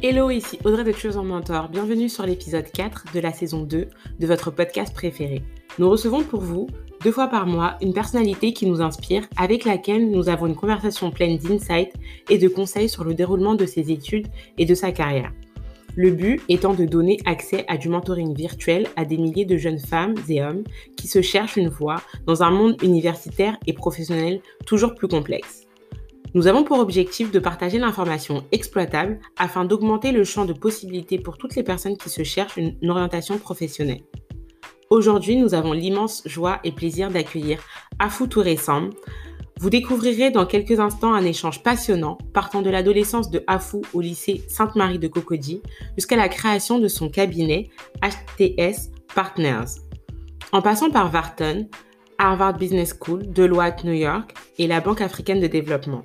Hello, ici Audrey de Choose en Mentor. Bienvenue sur l'épisode 4 de la saison 2 de votre podcast préféré. Nous recevons pour vous, deux fois par mois, une personnalité qui nous inspire, avec laquelle nous avons une conversation pleine d'insights et de conseils sur le déroulement de ses études et de sa carrière. Le but étant de donner accès à du mentoring virtuel à des milliers de jeunes femmes et hommes qui se cherchent une voie dans un monde universitaire et professionnel toujours plus complexe. Nous avons pour objectif de partager l'information exploitable afin d'augmenter le champ de possibilités pour toutes les personnes qui se cherchent une orientation professionnelle. Aujourd'hui, nous avons l'immense joie et plaisir d'accueillir Afou Touré Sam. Vous découvrirez dans quelques instants un échange passionnant partant de l'adolescence de Afou au lycée Sainte-Marie de Cocody jusqu'à la création de son cabinet HTS Partners. En passant par Wharton, Harvard Business School, Deloitte New York et la Banque africaine de développement.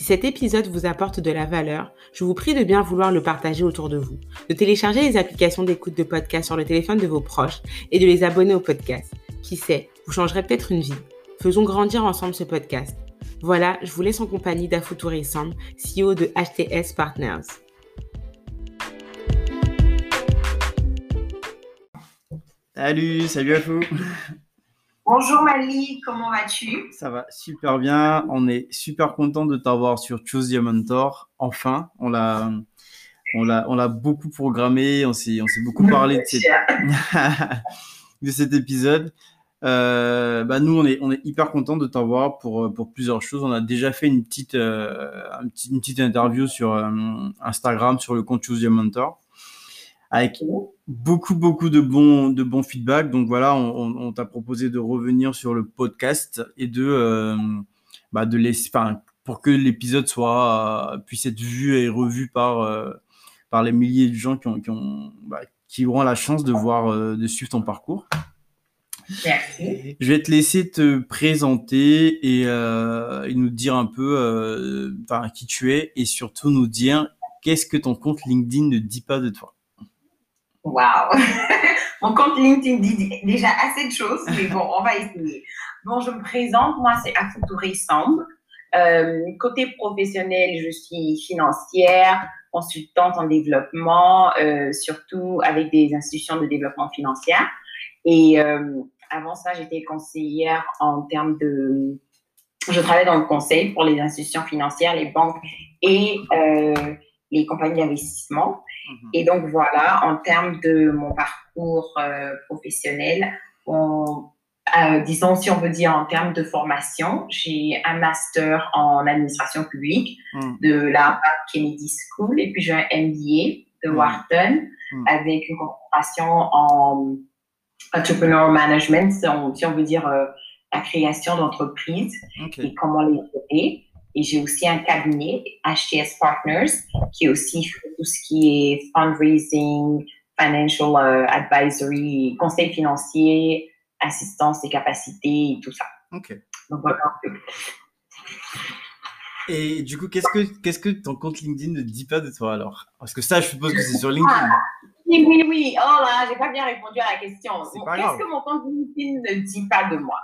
Si cet épisode vous apporte de la valeur, je vous prie de bien vouloir le partager autour de vous, de télécharger les applications d'écoute de podcast sur le téléphone de vos proches et de les abonner au podcast. Qui sait, vous changerez peut-être une vie. Faisons grandir ensemble ce podcast. Voilà, je vous laisse en compagnie d'Afou Touré Sam, CEO de HTS Partners. Salut, salut Afou. Bonjour Mali, comment vas-tu? Ça va super bien. On est super content de t'avoir sur Choose Your Mentor. Enfin, on l'a, on l'a, on l'a beaucoup programmé. On s'est, on s'est beaucoup parlé de, cette... de cet épisode. Euh, bah nous, on est, on est hyper content de t'avoir pour, pour plusieurs choses. On a déjà fait une petite, euh, une petite interview sur euh, Instagram sur le compte Choose Your Mentor avec beaucoup beaucoup de bons de bons feedbacks. Donc voilà, on, on, t'a proposé de revenir sur le podcast et de euh, bah de laisser, enfin, pour que l'épisode soit euh, puisse être vu et revu par euh, par les milliers de gens qui ont qui, ont, bah, qui auront la chance de voir de suivre ton parcours. Merci. Je vais te laisser te présenter et, et nous dire un peu qui tu es et surtout nous dire qu'est-ce que ton compte LinkedIn ne dit pas de toi. Waouh Mon compte LinkedIn dit déjà assez de choses, mais bon, on va essayer. Bon, je me présente, moi c'est Afoutouré Samb. Euh, côté professionnel, je suis financière, consultante en développement, euh, surtout avec des institutions de développement financier. Et euh, avant ça, j'étais conseillère en termes de... Je travaillais dans le conseil pour les institutions financières, les banques et euh, les compagnies d'investissement. Mhm. Et donc voilà, en termes de mon parcours euh, professionnel, euh, disons si on veut dire en termes de formation, j'ai un master en administration publique mhm. de la Kennedy School et puis j'ai un MBA de mhm. Wharton avec une concentration en entrepreneur management, si on, veut dire euh, la création d'entreprises et comment les créer. Et j'ai aussi un cabinet, HTS Partners, qui est aussi tout ce qui est fundraising, financial euh, advisory, conseil financier, assistance et capacités et tout ça. Ok. Donc voilà. Et du coup, qu'est-ce que, qu'est-ce que ton compte LinkedIn ne dit pas de toi alors? Parce que ça, je suppose que c'est sur LinkedIn. Ah, oui, oui, oui. Oh là, j'ai pas bien répondu à la question. Qu'est-ce que mon compte LinkedIn ne dit pas de moi?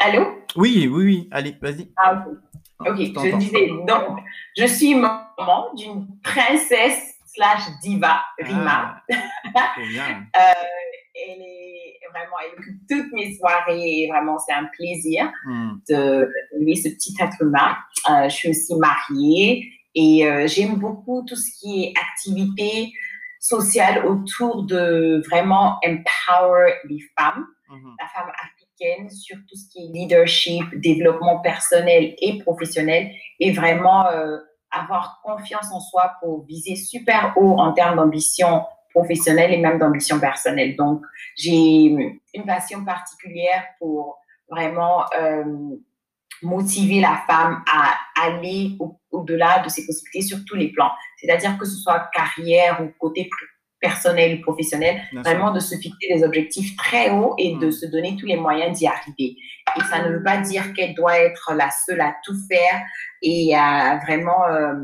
Allô Oui, oui, oui. Allez, vas-y. Ah, ok, je disais, donc, je suis maman d'une princesse slash diva, Rima. Ah, euh, elle est vraiment, elle occupe toutes mes soirées et vraiment, c'est un plaisir hmm. de de ce petit être humain. Euh, je suis aussi mariée et euh, j'aime beaucoup tout ce qui est activité sociale autour de vraiment empower les femmes, hmm. la femme sur tout ce qui est leadership, développement personnel et professionnel et vraiment euh, avoir confiance en soi pour viser super haut en termes d'ambition professionnelle et même d'ambition personnelle. Donc, j'ai une passion particulière pour vraiment euh, motiver la femme à aller au-delà de ses possibilités sur tous les plans. C'est-à-dire que ce soit carrière ou côté personnel ou professionnel, vraiment de se fixer des objectifs très hauts et de mm. se donner tous les moyens d'y arriver. Et ça ne veut pas dire qu'elle doit être la seule à tout faire et à vraiment, euh,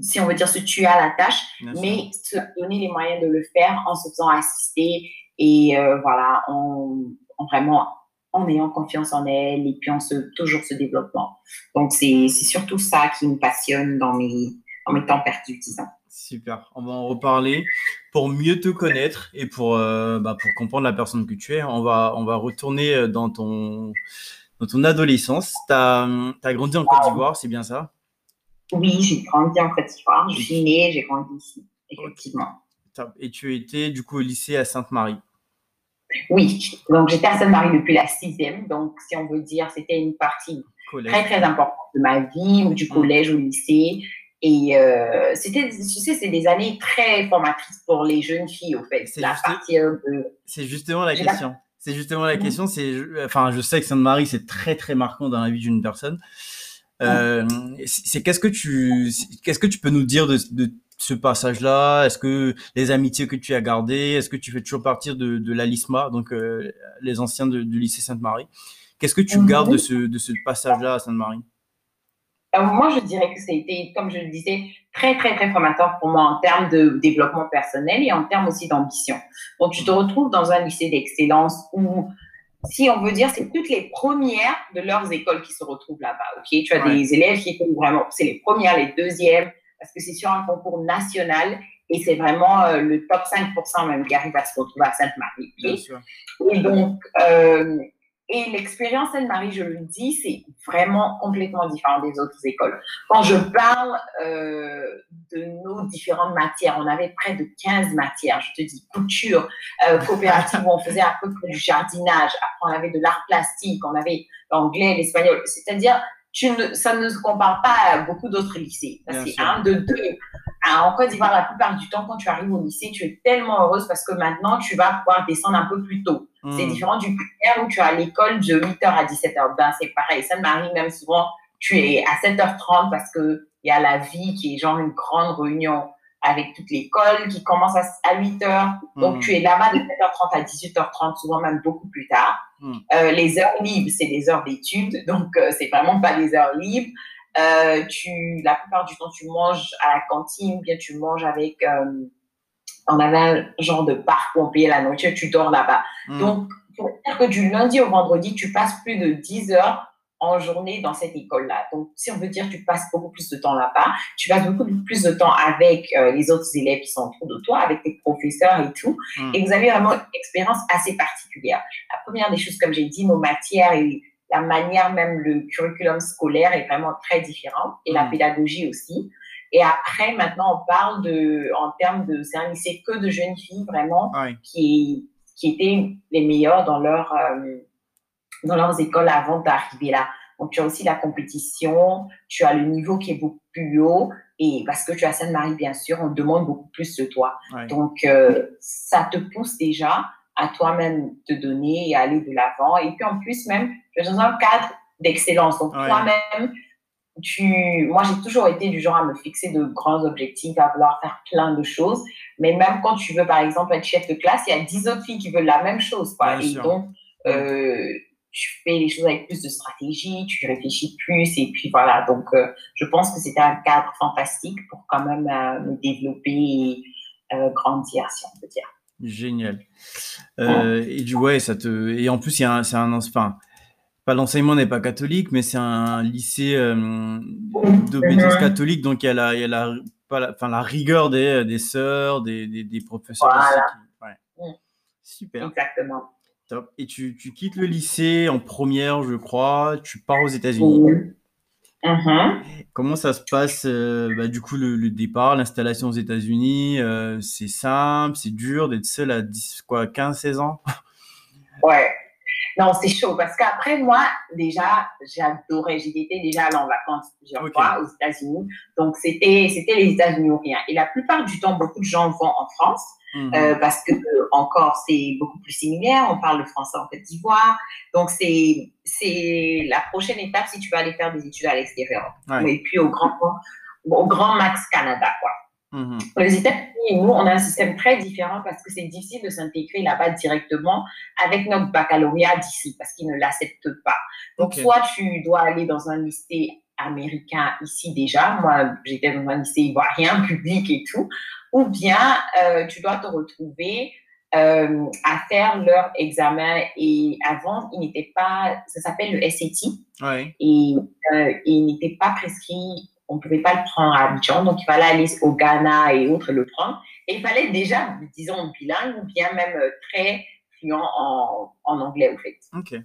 si on veut dire, se tuer à la tâche, mais se donner les moyens de le faire en se faisant assister et euh, voilà, en, vraiment en ayant confiance en elle et puis en se, toujours ce développement. Donc, c'est surtout ça qui me passionne dans mes, dans mes temps perdus, disons. Super, on va en reparler. Pour mieux te connaître et pour, euh, bah, pour comprendre la personne que tu es, on va, on va retourner euh, dans ton, dans ton adolescence. Tu as, as, grandi en Côte d'Ivoire, c'est bien ça? Oui, j'ai grandi en Côte d'Ivoire. Je suis née, j'ai grandi ici, effectivement. Et tu étais du coup au lycée à Sainte-Marie? Oui, donc j'étais à Sainte-Marie depuis la sixième. Donc, si on veut dire, c'était une partie très, très importante de ma vie, du mmh. collège au lycée. Et euh, c'était, tu sais, c'est des années très formatrices pour les jeunes filles, au fait. C'est, c'est justement la question. C'est justement la mmh. question. C'est, enfin, je sais que Sainte-Marie, c'est très, très marquant dans la vie d'une personne. Euh, c'est qu'est-ce que tu, qu'est-ce que tu peux nous dire de, de ce passage-là? Est-ce que les amitiés que tu as gardées, est-ce que tu fais toujours partir de, de la LISMA, donc euh, les anciens du lycée Sainte-Marie? Qu'est-ce que tu gardes de ce, de ce passage-là à Sainte-Marie? Moi, je dirais que ça a été, comme je le disais, très, très, très formateur pour moi en termes de développement personnel et en termes aussi d'ambition. Donc, tu te retrouves dans un lycée d'excellence où, si on veut dire, c'est toutes les premières de leurs écoles qui se retrouvent là-bas. Ok, tu as des élèves qui sont vraiment, c'est les premières, les deuxièmes, parce que c'est sur un concours national et c'est vraiment euh, le top 5% même qui arrive à se retrouver à Sainte-Marie. Et donc, euh, et l'expérience Sainte-Marie, je le dis, c'est vraiment complètement différent des autres écoles. Quand je parle euh, de nos différentes matières, on avait près de 15 matières. Je te dis couture, euh, coopérative où on faisait à peu du jardinage. Après, on avait de l'art plastique, on avait l'anglais, l'espagnol. C'est-à-dire, tu ne, ça ne se compare pas à beaucoup d'autres lycées. C'est un, de deux. En Côte d'Ivoire, la plupart du temps, quand tu arrives au lycée, tu es tellement heureuse parce que maintenant, tu vas pouvoir descendre un peu plus tôt. C'est hmm. différent du primaire où tu as l'école de 8h à 17h. Ben, c'est pareil. Ça m'arrive même souvent, tu es à 7h30 parce qu'il y a la vie qui est genre une grande réunion avec toute l'école qui commence à, 8 h Donc, hmm. tu es là-bas de 7h30 à 18h30, souvent même beaucoup plus tard. Hmm. Euh, les heures libres, c'est des heures d'études. Donc, euh, c'est vraiment pas des heures libres. Euh, tu, la plupart du temps, tu manges à la cantine, bien tu manges avec on avait un genre de parc où on payait la nourriture, tu dors là-bas. Hmm. Donc, pour dire que du lundi au vendredi, tu passes plus de 10 heures en journée dans cette école-là. Donc, si on veut dire tu passes beaucoup plus de temps là-bas, tu passes beaucoup plus de temps avec euh, les autres élèves qui sont autour de toi, avec tes professeurs et tout. Hmm. Et vous avez vraiment une expérience assez particulière. La première des choses, comme j'ai dit, nos matières et la manière même, le curriculum scolaire est vraiment très différent et la hmm. pédagogie aussi. Et après, maintenant, on parle de, en termes de, c'est un lycée que de jeunes filles vraiment qui, qui étaient les meilleures dans leur, euh, dans leurs écoles avant d'arriver là. Donc, tu as aussi la compétition, tu as le niveau qui est beaucoup plus haut. Et parce que tu as Sainte-Marie, bien sûr, on demande beaucoup plus de toi. Donc, euh, ça te pousse déjà à toi-même te donner et à aller de l'avant. Et puis, en plus, même, tu es dans un cadre d'excellence. Donc, toi-même, tu, moi, j'ai toujours été du genre à me fixer de grands objectifs, à vouloir faire plein de choses. Mais même quand tu veux, par exemple, être chef de classe, il y a dix autres filles qui veulent la même chose, quoi. et donc, euh, tu fais les choses avec plus de stratégie, tu réfléchis plus, et puis voilà. Donc, euh, je pense que c'était un cadre fantastique pour quand même euh, me développer et grandir, si on peut dire. Génial. Et du ouais, ça te et en plus c'est un enfin pas l'enseignement n'est pas catholique, mais c'est un lycée euh, d'obédience catholique, donc il y a la, il y a la, pas la, enfin, la rigueur des, des sœurs, des, des, des professeurs. Voilà. Ouais. Super. Exactement. Top. Et tu, tu, quittes le lycée en première, je crois, tu pars aux États-Unis. Mm-hmm. Comment ça se passe, euh, bah, du coup, le, le départ, l'installation aux États-Unis euh, C'est simple, c'est dur d'être seul à 10, quoi, 15, 16 ans? Ouais, non, c'est chaud parce qu'après, moi, déjà, j'adorais. J'y étais déjà allée en vacances plusieurs fois aux États-Unis. Donc, c'était, c'était les États-Unis ou rien. Et la plupart du temps, beaucoup de gens vont en France euh, parce que, encore, c'est beaucoup plus similaire. On parle le français en Côte d'Ivoire. Donc, c'est, c'est la prochaine étape si tu veux aller faire des études à l'extérieur. Et puis, au grand, au grand max Canada, quoi. Mhm. Les États-Unis, nous, on a un système très différent parce que c'est difficile de s'intégrer là-bas directement avec notre baccalauréat d'ici parce qu'ils ne l'acceptent pas. Donc, soit tu dois aller dans un lycée américain ici déjà, moi j'étais dans un lycée ivoirien, public et tout, ou bien euh, tu dois te retrouver euh, à faire leur examen. Et avant, il n'était pas, ça s'appelle le SAT. Et euh, il n'était pas prescrit, on ne pouvait pas le prendre à Abidjan. Donc, il fallait aller au Ghana et autres le prendre. Et il fallait déjà, disons, bilingue ou bien même euh, très fluent en, en anglais, au fait. OK.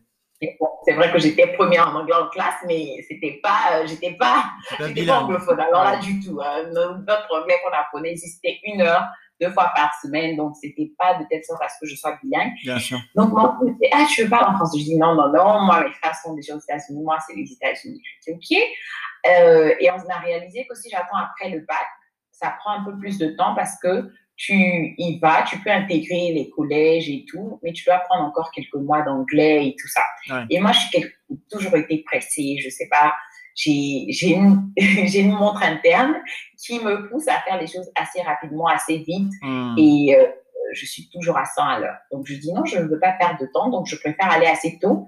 Bon, c'est vrai que j'étais première en anglais en classe, mais c'était pas, j'étais pas, j'étais pas anglophone. Alors là, du tout. Hein. Notre anglais qu'on apprenait, c'était une heure deux fois par semaine, donc c'était pas de telle sorte à ce que je sois bilingue. Bien sûr. Donc, mon me dit, ah, tu veux parler en français? Je dis, non, non, non, moi, mes frères sont déjà aux États-Unis, moi, c'est les États-Unis. Je dis, OK. Euh, et on a réalisé que si j'attends après le bac, ça prend un peu plus de temps parce que tu y vas, tu peux intégrer les collèges et tout, mais tu dois prendre encore quelques mois d'anglais et tout ça. Et moi, je suis toujours été pressée, je sais pas, j'ai une, une, montre interne qui me pousse à faire les choses assez rapidement, assez vite. Hmm. Et euh, je suis toujours à 100 à l'heure. Donc, je dis non, je ne veux pas perdre de temps. Donc, je préfère aller assez tôt,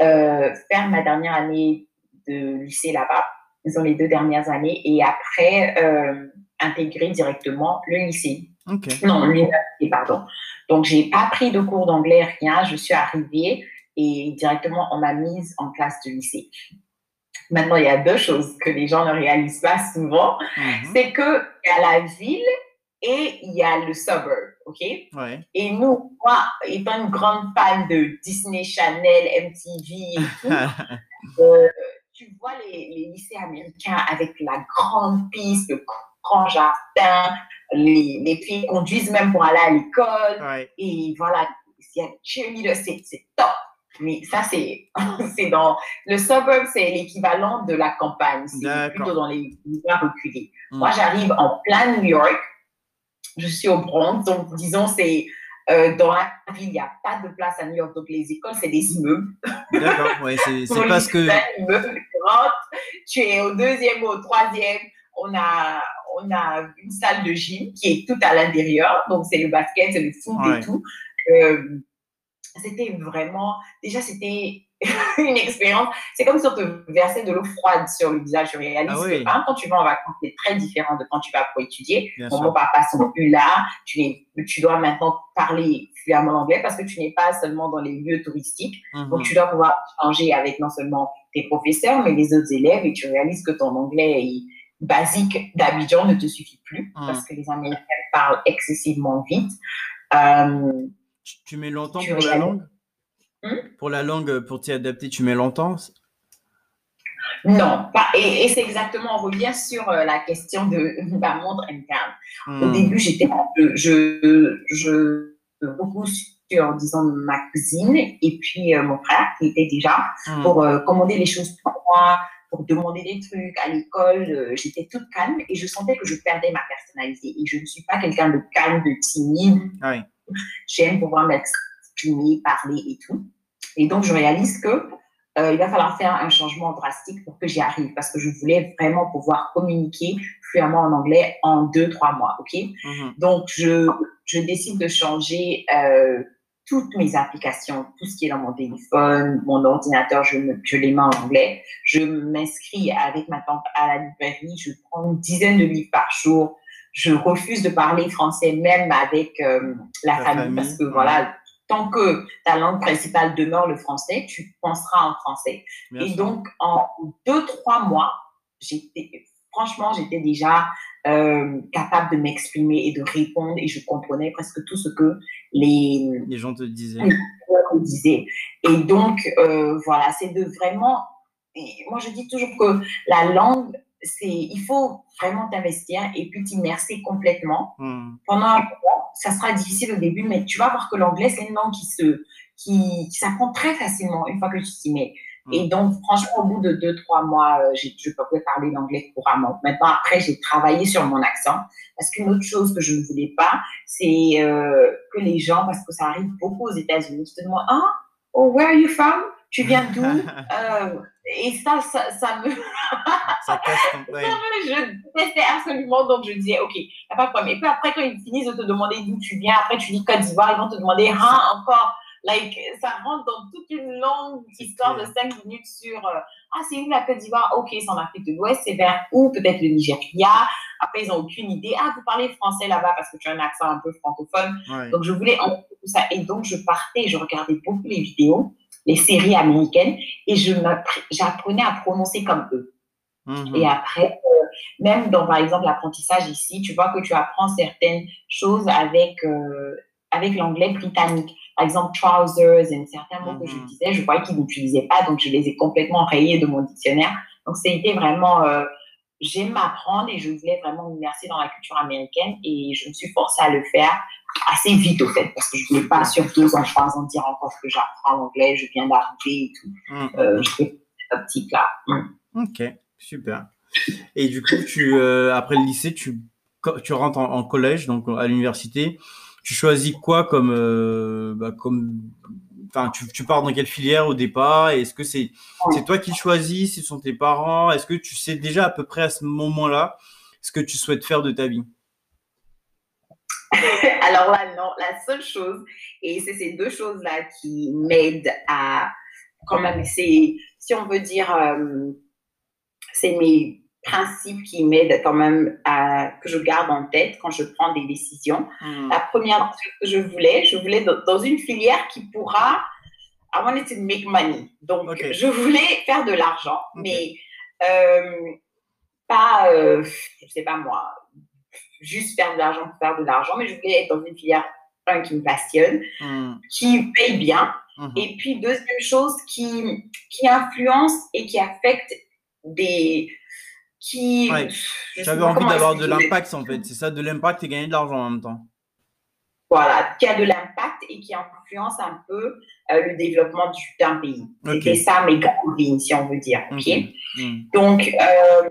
euh, faire ma dernière année de lycée là-bas, disons les deux dernières années, et après euh, intégrer directement le lycée. Non, l'université, pardon. Donc, j'ai pas pris de cours d'anglais, rien. Je suis arrivée et directement, on m'a mise en classe de lycée. Maintenant, il y a deux choses que les gens ne réalisent pas souvent. Mhm. C'est qu'il y a la ville et il y a le suburb, OK? Et nous, moi, étant une grande fan de Disney Channel, MTV et tout, euh, tu vois les, les, lycées américains avec la grande piste, le grand jardin, les, les filles conduisent même pour aller à l'école. Et voilà, il y a cheerleader, c'est top. Mais ça, c'est dans. Le suburb, c'est l'équivalent de la campagne. C'est plutôt dans les milieux reculés. Hmm. Moi, j'arrive en plein New York. Je suis au Bronx. Donc, disons, c'est. Euh, dans la ville, il n'y a pas de place à New York. Donc, les écoles, c'est des immeubles. D'accord, ouais, c'est parce que. Immeuble, tu es au deuxième ou au troisième. On a, on a une salle de gym qui est tout à l'intérieur. Donc, c'est le basket, c'est le foot et tout. Euh, c'était vraiment, déjà, c'était une expérience. C'est comme si on te versait de l'eau froide sur le visage. Je réalise ah que quand tu vas en vacances, c'est très différent de quand tu vas pour étudier. Mon papa sont plus là. Tu, tu dois maintenant parler fluemment anglais parce que tu n'es pas seulement dans les lieux touristiques. Donc, mhm. tu dois pouvoir changer avec non seulement tes professeurs, mais les autres élèves et tu réalises que ton anglais basique d'Abidjan ne te suffit plus mhm. parce que les Américains parlent excessivement vite. Euh, tu, mets longtemps pour la langue? Hmm? Pour la langue, pour t'y adapter, tu mets longtemps? Non, pas, et, c'est exactement, on revient sur euh, la question de la montre interne. Au hmm. début, j'étais je, je, beaucoup sur, disons, ma cousine et puis euh, mon frère qui était déjà hmm. pour euh, commander les choses pour moi, pour demander des trucs à l'école. j'étais toute calme et je sentais que je perdais ma personnalité. Et je ne suis pas quelqu'un de calme, de timide. Oui. J'aime pouvoir m'exprimer, parler et tout. Et donc, je réalise que euh, il va falloir faire un changement drastique pour que j'y arrive parce que je voulais vraiment pouvoir communiquer fluemment en anglais en deux, trois mois. OK? Mm-hmm. Donc, je, je décide de changer euh, toutes mes applications, tout ce qui est dans mon téléphone, mon ordinateur, je, je les mets en anglais. Je m'inscris avec ma tante à la librairie. Je prends une dizaine de livres par jour je refuse de parler français même avec euh, la, famille, parce que voilà, tant que ta langue principale demeure le français, tu penseras en français. et donc, en deux, trois mois, j'étais, franchement, j'étais déjà euh, capable de m'exprimer et de répondre et je comprenais presque tout ce que les, les gens te disaient. disaient. Et donc, euh, voilà, c'est de vraiment. Moi, je dis toujours que la langue, c'est, il faut vraiment t'investir et puis t'immerser complètement. Hmm. Pendant un moment, ça sera difficile au début, mais tu vas voir que l'anglais, c'est une langue qui se, qui, qui s'apprend très facilement une fois que tu t'y mets. Et donc, franchement, au bout de deux, trois mois, euh, je pouvais parler l'anglais couramment. Maintenant, après, j'ai travaillé sur mon accent. Parce qu'une autre chose que je ne voulais pas, c'est euh, que les gens, parce que ça arrive beaucoup aux États-Unis, te demandent, ah, oh, where are you from? Tu viens d'où? euh, et ça, ça, ça me. ça casse ton Je détestais absolument, donc je disais, OK, il a pas de problème. Et puis après, quand ils finissent de te demander d'où tu viens, après tu dis Côte d'Ivoire, ils vont te demander, hein, encore. Like, ça rentre dans toute une longue histoire de cinq minutes sur euh, Ah, c'est où la Côte d'Ivoire? Ok, c'est en Afrique de l'Ouest, c'est vers où? Peut-être le Nigeria. Après, ils n'ont aucune idée. Ah, vous parlez français là-bas parce que tu as un accent un peu francophone. Donc, je voulais en tout ça. Et donc, je partais, je regardais beaucoup les vidéos, les séries américaines, et j'apprenais à prononcer comme eux. Mhm. Et après, euh, même dans, par exemple, l'apprentissage ici, tu vois que tu apprends certaines choses avec, euh, avec l'anglais britannique. Par exemple, trousers et certains mots que je mhm. disais, je voyais qu'ils n'utilisaient pas, donc je les ai complètement rayés de mon dictionnaire. Donc, c'était vraiment, euh, j'aime apprendre et je voulais vraiment m'immerser dans la culture américaine et je me suis forcée à le faire assez vite, au fait, parce que je ne voulais pas sur deux ans, trois ans dire encore que j'apprends l'anglais, je viens d'arriver et tout. Mhm. Euh, je fais petit là. Mm. Ok. Super. Et du coup, tu, euh, après le lycée, tu, tu rentres en, collège, donc à l'université. Tu choisis quoi comme, euh, bah, comme, enfin, tu, tu, pars dans quelle filière au départ Est-ce que c'est, c'est toi qui choisis Ce sont tes parents Est-ce que tu sais déjà à peu près à ce moment-là ce que tu souhaites faire de ta vie? Alors là, non. La seule chose, et c'est ces deux choses-là qui m'aident à, quand même, c'est, si on veut dire, euh, c'est mes principes qui m'aident quand même à, que je garde en tête quand je prends des décisions. Hmm. La première que je voulais, je voulais dans une filière qui pourra, I wanted to make money. Donc, je voulais faire de l'argent, mais euh, pas, euh, je sais pas moi, juste faire de l'argent pour faire de l'argent, mais je voulais être dans une filière un, qui me passionne, hmm. qui paye bien, hmm. et puis deuxième chose qui, qui influence et qui affecte des qui. J'avais envie d'avoir de l'impact en fait. C'est ça, de l'impact et gagner de l'argent en même temps. Voilà, qui a de l'impact et qui influence un peu euh, le développement d'un pays. C'était ça mes grandes lignes, si on veut dire. ok? Hmm. Donc, euh,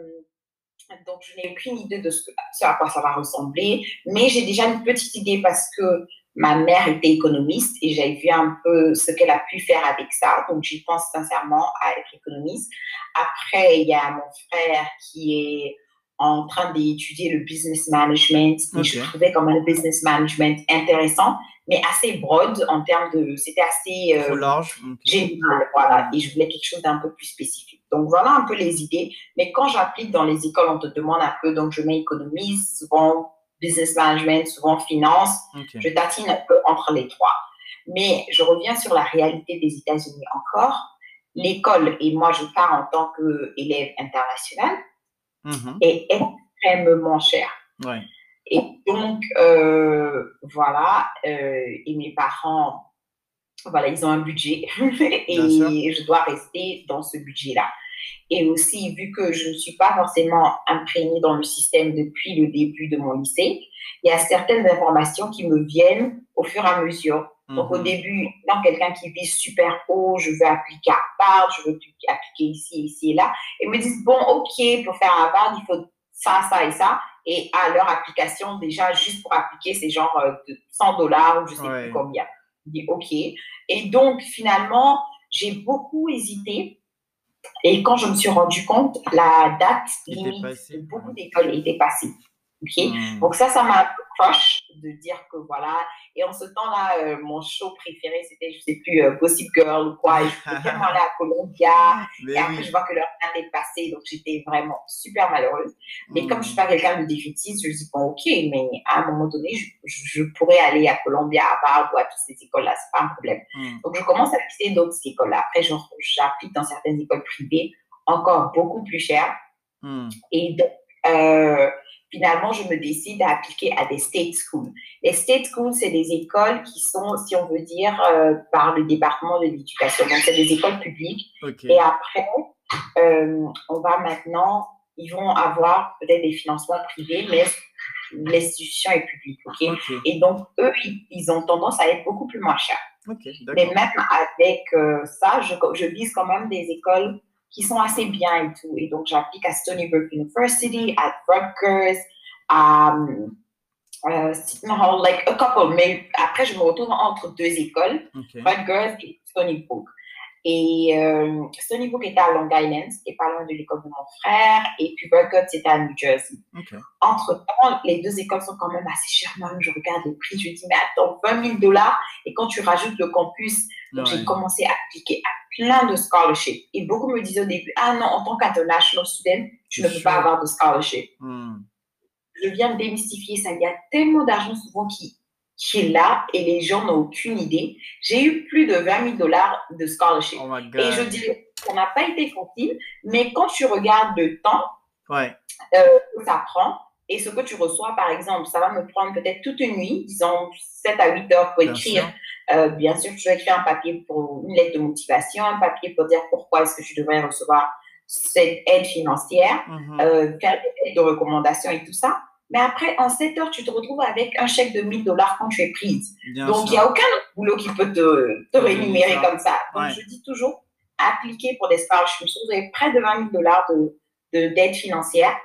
donc, je n'ai aucune idée de ce, ce, à quoi ça va ressembler, mais j'ai déjà une petite idée parce que ma mère était économiste et j'ai vu un peu ce qu'elle a pu faire avec ça. Donc, j'y pense sincèrement à être économiste. Après, il y a mon frère qui est en train d'étudier le business management. Et je trouvais quand même le business management intéressant, mais assez broad en termes de. C'était assez. Euh, large. Général, voilà. Et je voulais quelque chose d'un peu plus spécifique. Donc, voilà un peu les idées. Mais quand j'applique dans les écoles, on te demande un peu. Donc, je mets économiste, souvent business management, souvent finance. Je tatine un peu entre les trois. Mais je reviens sur la réalité des États-Unis encore. L'école, et moi je pars en tant qu'élève international, mm-hmm. est extrêmement chère. Et donc, euh, voilà, euh, et mes parents, voilà, ils ont un budget et je dois rester dans ce budget-là. Et aussi, vu que je ne suis pas forcément imprégnée dans le système depuis le début de mon lycée, il y a certaines informations qui me viennent au fur et à mesure. Donc, au mhm. début, dans quelqu'un qui vit super haut, je veux appliquer à Harvard, je veux appliquer ici, ici et là. Et me disent, bon, OK, pour faire Harvard, il faut ça, ça et ça. Et à leur application, déjà, juste pour appliquer, c'est genre 100 euh, dollars ou je sais plus combien. Je dis, OK. Et donc, finalement, j'ai beaucoup hésité et quand je me suis rendu compte, la date limite de beaucoup d'écoles était passée. Hmm. Donc ça, ça m'a proche de dire que voilà. Et en ce temps-là, euh, mon show préféré, c'était, je sais plus, euh, Gossip Girl ou quoi. Et je voulais vraiment aller à Columbia. et après, je vois que leur date est passée. Donc j'étais vraiment super malheureuse. Mais comme je suis pas quelqu'un de défaitiste, je me dis, bon, ok, mais à un moment donné, je, pourrais aller à Columbia, à Bard ou à toutes ces écoles-là. C'est pas un problème. Hmm. Donc je commence à visiter d'autres écoles-là. Après, j'applique dans certaines écoles privées encore beaucoup plus chères. Hmm. Et donc, euh, finalement, je me décide à appliquer à des state schools. Les state schools, c'est des écoles qui sont, si on veut dire, euh, par le département de l'éducation. Donc, c'est des écoles publiques. Et après, euh, on va maintenant, ils vont avoir peut-être des financements privés, mais l'institution est publique. Et donc, eux, ils, ont tendance à être beaucoup plus moins chers. mais même avec euh, ça, je, je vise quand même des écoles qui sont assez bien et tout. Et donc, j'applique à Stony Brook University, à Rutgers, à euh, Hall, like a couple. Mais après, je me retrouve entre deux écoles, Rutgers et Stony Brook. Et euh, Stony Brook était à Long Island, c'était pas loin de l'école de mon frère. Et puis Burkott, c'était à New Jersey. Entre-temps, les deux écoles sont quand même assez chères. Moi, je regarde le prix, je me dis, mais attends, 20 000 dollars. Et quand tu rajoutes le campus, j'ai commencé à appliquer à plein de scholarships. Et beaucoup me disaient au début, ah non, en tant qu'international student, tu ne peux pas avoir de scholarship. Hmm. Je viens de démystifier ça. Il y a tellement d'argent souvent qui qui est là et les gens n'ont aucune idée. J'ai eu plus de 20 000 dollars de scholarship. Oh et je dirais, ça n'a pas été facile, mais quand tu regardes le temps ouais. euh, que ça prend et ce que tu reçois, par exemple, ça va me prendre peut-être toute une nuit, disons 7 à 8 heures pour écrire. Euh, bien sûr, tu vas écrire un papier pour une lettre de motivation, un papier pour dire pourquoi est-ce que je devrais recevoir cette aide financière, euh, faire des de recommandations et tout ça. Mais après, en 7 heures, tu te retrouves avec un chèque de 1000 dollars quand tu es prise. Donc, il n'y a aucun autre boulot qui peut te, te rémunérer comme ça. Donc, je dis toujours, appliquer pour des scholarships. Vous avez près de 20 000 dollars de, d'aide financière,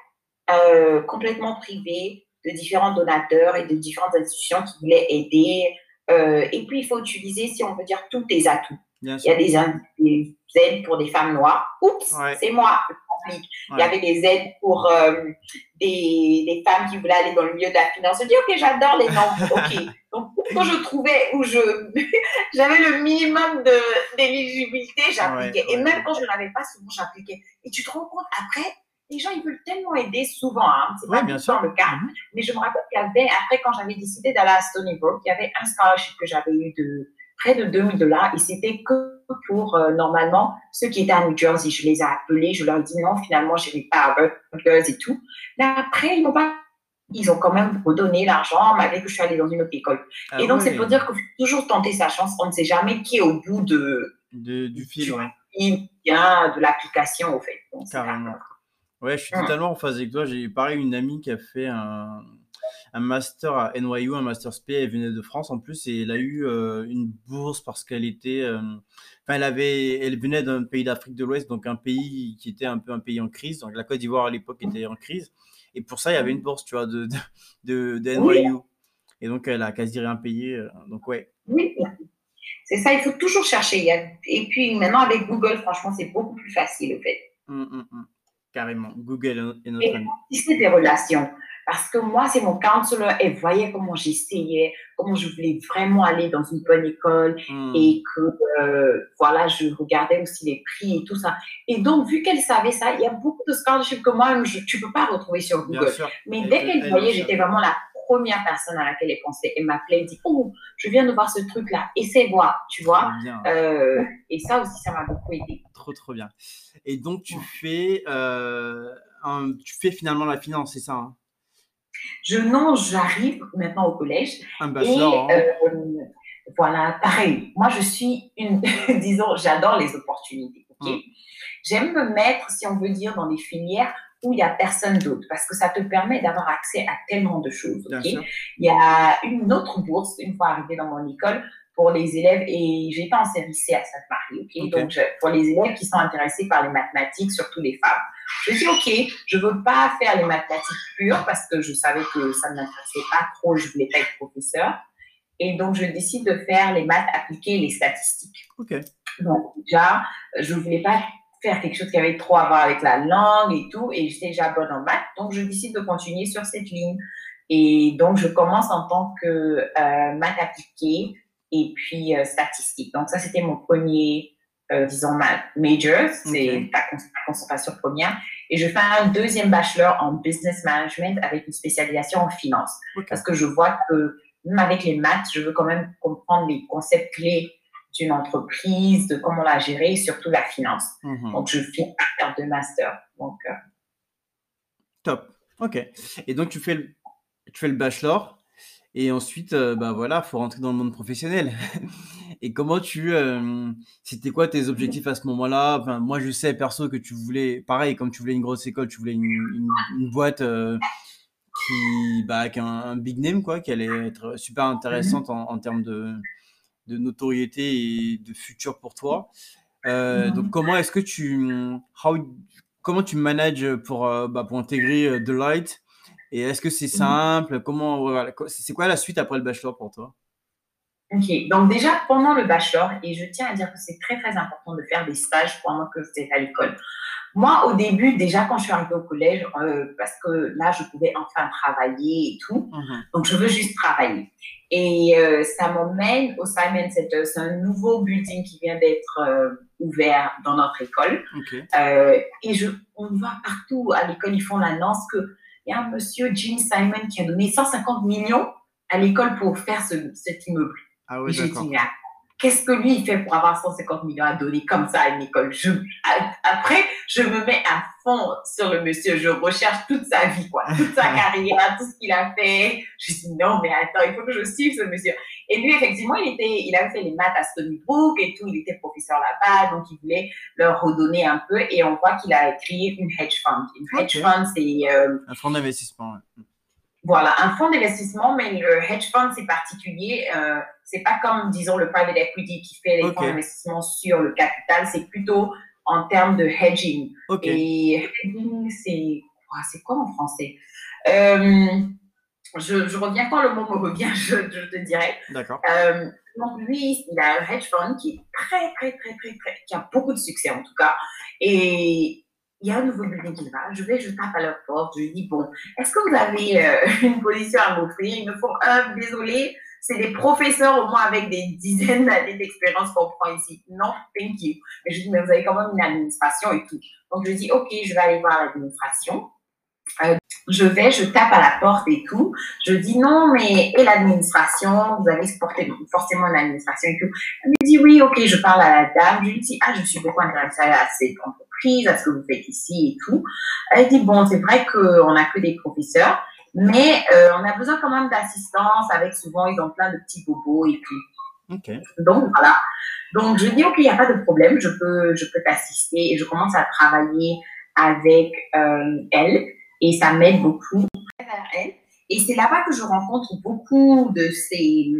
euh, complètement privée, de différents donateurs et de différentes institutions qui voulaient aider. Euh, et puis, il faut utiliser, si on veut dire, tous tes atouts. il y a des, des, aides pour des femmes noires. Oups, c'est moi, il y avait des aides pour euh, des, des, femmes qui voulaient aller dans le milieu de la finance. Je dis, OK, j'adore les nombres. OK. Donc, quand je trouvais où je j'avais le minimum d'éligibilité, j'appliquais. Et même quand je n'avais pas, souvent j'appliquais. Et tu te rends compte, après, les gens, ils veulent tellement aider souvent. Hein. C'est pas bien sûr. le cas. Mm-hmm. Mais je me rappelle qu'il y avait, après, quand j'avais décidé d'aller à Stony Brook, il y avait un scholarship que j'avais eu de près de 2000 dollars et c'était que pour euh, normalement ceux qui étaient à New Jersey. Je les ai appelés, je leur ai dit non, finalement, je vais pas à Rutgers et tout. Mais après, ils n'ont pas ils ont quand même redonné l'argent malgré que je suis allée dans une autre école. Ah et donc, c'est pour dire qu'il faut toujours tenter sa chance. On ne sait jamais qui est au bout de, du fil, ouais. de l'application, au fait. Carrément. Ouais, je suis hum. totalement en phase avec toi. J'ai pareil une amie qui a fait un, un master à NYU, un master SP. Elle venait de France en plus et elle a eu euh, une bourse parce qu'elle était, euh, enfin, elle avait, elle venait d'un pays d'Afrique de l'Ouest, donc un pays qui était un peu un pays en crise. Donc la Côte d'Ivoire à l'époque était en crise. Et pour ça, il y avait une bourse, tu vois, de, de, de, NYU. Et donc, elle a quasi rien payé. Euh, donc, ouais. Oui, c'est ça, il faut toujours chercher. Et puis, maintenant, avec Google, franchement, c'est beaucoup plus facile, au fait. Hum, hum, hum. Carrément. Google est notre ami. c'est des relations. Parce que moi, c'est mon counselor et voyait comment j'essayais, comment je voulais vraiment aller dans une bonne école hmm. et que, euh, voilà, je regardais aussi les prix et tout ça. Et donc, vu qu'elle savait ça, il y a beaucoup de scholarships que moi, je, tu peux pas retrouver sur Google. Mais dès qu'elle voyait, j'étais vraiment la première personne à laquelle elle pensait. Elle m'appelait, elle dit, oh, je viens de voir ce truc-là, essaie voir, tu vois. Euh, et ça aussi, ça m'a beaucoup aidé. Trop, trop bien. Et donc, tu fais, euh, tu fais finalement la finance, c'est ça hein? Je non, j'arrive maintenant au collège. Un bachelor. Et, hein. euh, voilà, pareil. Moi, je suis une, disons, j'adore les opportunités. ok J'aime me mettre, si on veut dire, dans des filières où il n'y a personne d'autre, parce que ça te permet d'avoir accès à tellement de choses. il y a une autre bourse, une fois arrivée dans mon école, pour les élèves, et j'étais en série C à Sainte-Marie, donc pour les élèves qui sont intéressés par les mathématiques, surtout les femmes. Je dis, OK, je ne veux pas faire les mathématiques pures parce que je savais que ça ne m'intéressait pas trop, je ne voulais pas être professeur. Et donc, je décide de faire les maths appliquées les statistiques. OK. Donc, déjà, je ne voulais pas faire quelque chose qui avait trop à voir avec la langue et tout, et j'étais déjà bonne en maths. Donc, je décide de continuer sur cette ligne. Et donc, je commence en tant que euh, maths appliquées et puis euh, statistiques. Donc, ça, c'était mon premier euh, disons, ma major, c'est ta concentration première. Et je fais un deuxième bachelor en business management avec une spécialisation en finance. Parce que je vois que même avec les maths, je veux quand même comprendre les concepts clés d'une entreprise, de comment la gérer, surtout la finance. Mhm. Donc, je fais un de master. Donc, euh, Top. OK. Et donc, tu fais le, tu fais le bachelor. Et ensuite, euh, bah voilà, faut rentrer dans le monde professionnel. Et comment tu, euh, c'était quoi tes objectifs à ce moment-là? Enfin, Moi, je sais perso que tu voulais, pareil, comme tu voulais une grosse école, tu voulais une, une, boîte euh, qui, bah, avec un, big name, quoi, qui allait être super intéressante en, en termes de, de, notoriété et de futur pour toi. Euh, donc, comment est-ce que tu, how, comment tu manages pour, bah, pour intégrer The Light Et est-ce que c'est simple? Comment, c'est quoi la suite après le bachelor pour toi? Ok, donc déjà pendant le bachelor, et je tiens à dire que c'est très très important de faire des stages pendant que vous êtes à l'école. Moi, au début, déjà quand je suis arrivée au collège, euh, parce que là, je pouvais enfin travailler et tout, mhm. donc je veux juste travailler. Et euh, ça m'emmène au Simon Center. C'est un nouveau building qui vient d'être euh, ouvert dans notre école. et je, on voit partout à l'école, ils font l'annonce qu'il y a un monsieur, Jim Simon, qui a donné 150 millions à l'école pour faire ce, cet immeuble. Ah oui, d'accord. Qu'est-ce que lui, il fait pour avoir 150 millions à donner comme ça à une école? Je, Après, je me mets à fond sur le monsieur. Je recherche toute sa vie, quoi. Toute sa carrière, tout ce qu'il a fait. Je dis, non, mais attends, il faut que je suive ce monsieur. Et lui, effectivement, il était, il avait fait les maths à Stony Brook et tout. Il était professeur là-bas. Donc, il voulait leur redonner un peu. Et on voit qu'il a créé une hedge fund. Une hedge fund, c'est... Euh, un fonds d'investissement, voilà, un fonds d'investissement, mais le hedge fund, c'est particulier. Euh, c'est pas comme, disons, le private equity qui fait les fonds d'investissement sur le capital, c'est plutôt en termes de hedging. Et hedging, c'est c'est quoi en français? Euh, je, je, reviens quand le mot me revient, je, je te dirai. D'accord. Euh, donc lui, il a un hedge fund qui est très, très, très, très, très, qui a beaucoup de succès en tout cas. Et il y a un nouveau building qui va, je vais, je tape à leur porte, je dis, bon, est-ce que vous avez euh, une position à m'offrir? Ils me font, un, désolé, c'est des professeurs au moins avec des dizaines d'années d'expérience qu'on prend ici. Non, thank you. Mais je dis, mais vous avez quand même une administration et tout. Donc je dis, ok, je vais aller voir l'administration. Euh, je vais, je tape à la porte et tout. Je dis non, mais et l'administration, vous avez forcément une administration et tout. Elle me dit oui, ok, je parle à la dame. Je lui dis, ah, je suis beaucoup intéressée à cette entreprise, à ce que vous faites ici et tout. Elle dit, bon, c'est vrai qu'on n'a que des professeurs, mais euh, on a besoin quand même d'assistance avec souvent, ils ont plein de petits bobos et tout. Donc, voilà. Donc, je dis, OK, il n'y a pas de problème, je peux, je peux t'assister et je commence à travailler avec euh, elle et ça m'aide beaucoup. Et c'est là-bas que je rencontre beaucoup de ces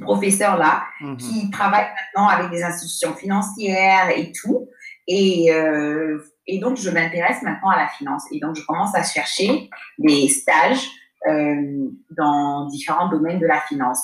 professeurs-là mhm. qui travaillent maintenant avec des institutions financières et tout. Et, euh, et donc, je m'intéresse maintenant à la finance. Et donc, je commence à chercher des stages euh, dans différents domaines de la finance.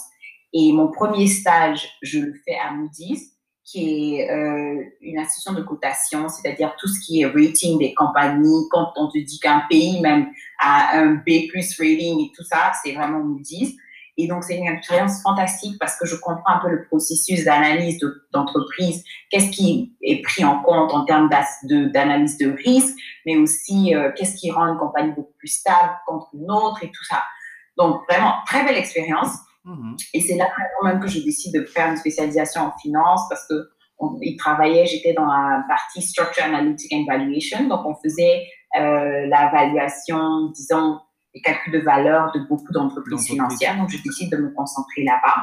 Et mon premier stage, je le fais à Moody's, qui est euh, une institution de cotation, c'est-à-dire tout ce qui est rating des compagnies. Quand on te dit qu'un pays même a un B plus rating et tout ça, c'est vraiment Moody's. Et donc, c'est une expérience fantastique parce que je comprends un peu le processus d'analyse d'entreprise, qu'est-ce qui est pris en compte en termes d'analyse de, risque, mais aussi euh, qu'est-ce qui rend une compagnie beaucoup plus stable contre une autre et tout ça. Donc, vraiment, très belle expérience. Mhm. Et c'est là quand même que je décide de faire une spécialisation en finance parce que il travaillait, j'étais dans la partie Structure Analytic and Valuation, donc on faisait euh, la valuation, disons, les calculs de valeur de beaucoup d'entreprises financières. Donc, je décide de me concentrer là-bas.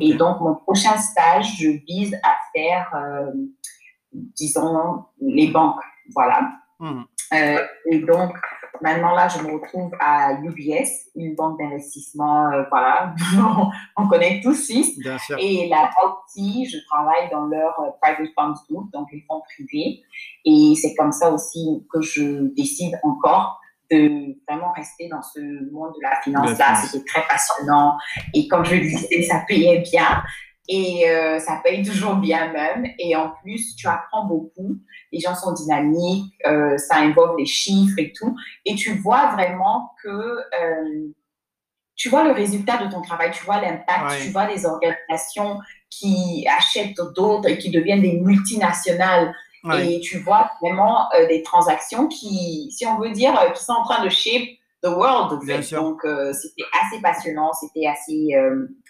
Et donc, mon prochain stage, je vise à faire, euh, disons, les banques. Voilà. Hmm. Euh, et donc, maintenant, là, je me retrouve à UBS, une banque d'investissement. Euh, voilà, on connaît tous six. Et la partie, je travaille dans leur private funds group, donc les fonds privés. Et c'est comme ça aussi que je décide encore de vraiment rester dans ce monde de la finance-là. C'était très passionnant. Et comme je le disais, ça payait bien. Et euh, ça paye toujours bien même. Et en plus, tu apprends beaucoup. Les gens sont dynamiques, euh, ça involve les chiffres et tout. Et tu vois vraiment que euh, tu vois le résultat de ton travail, tu vois l'impact, tu vois les organisations qui achètent d'autres et qui deviennent des multinationales et tu vois vraiment euh, des transactions qui, si on veut dire, euh, qui sont en train de shape the world. Donc, euh, c'était assez passionnant, c'était assez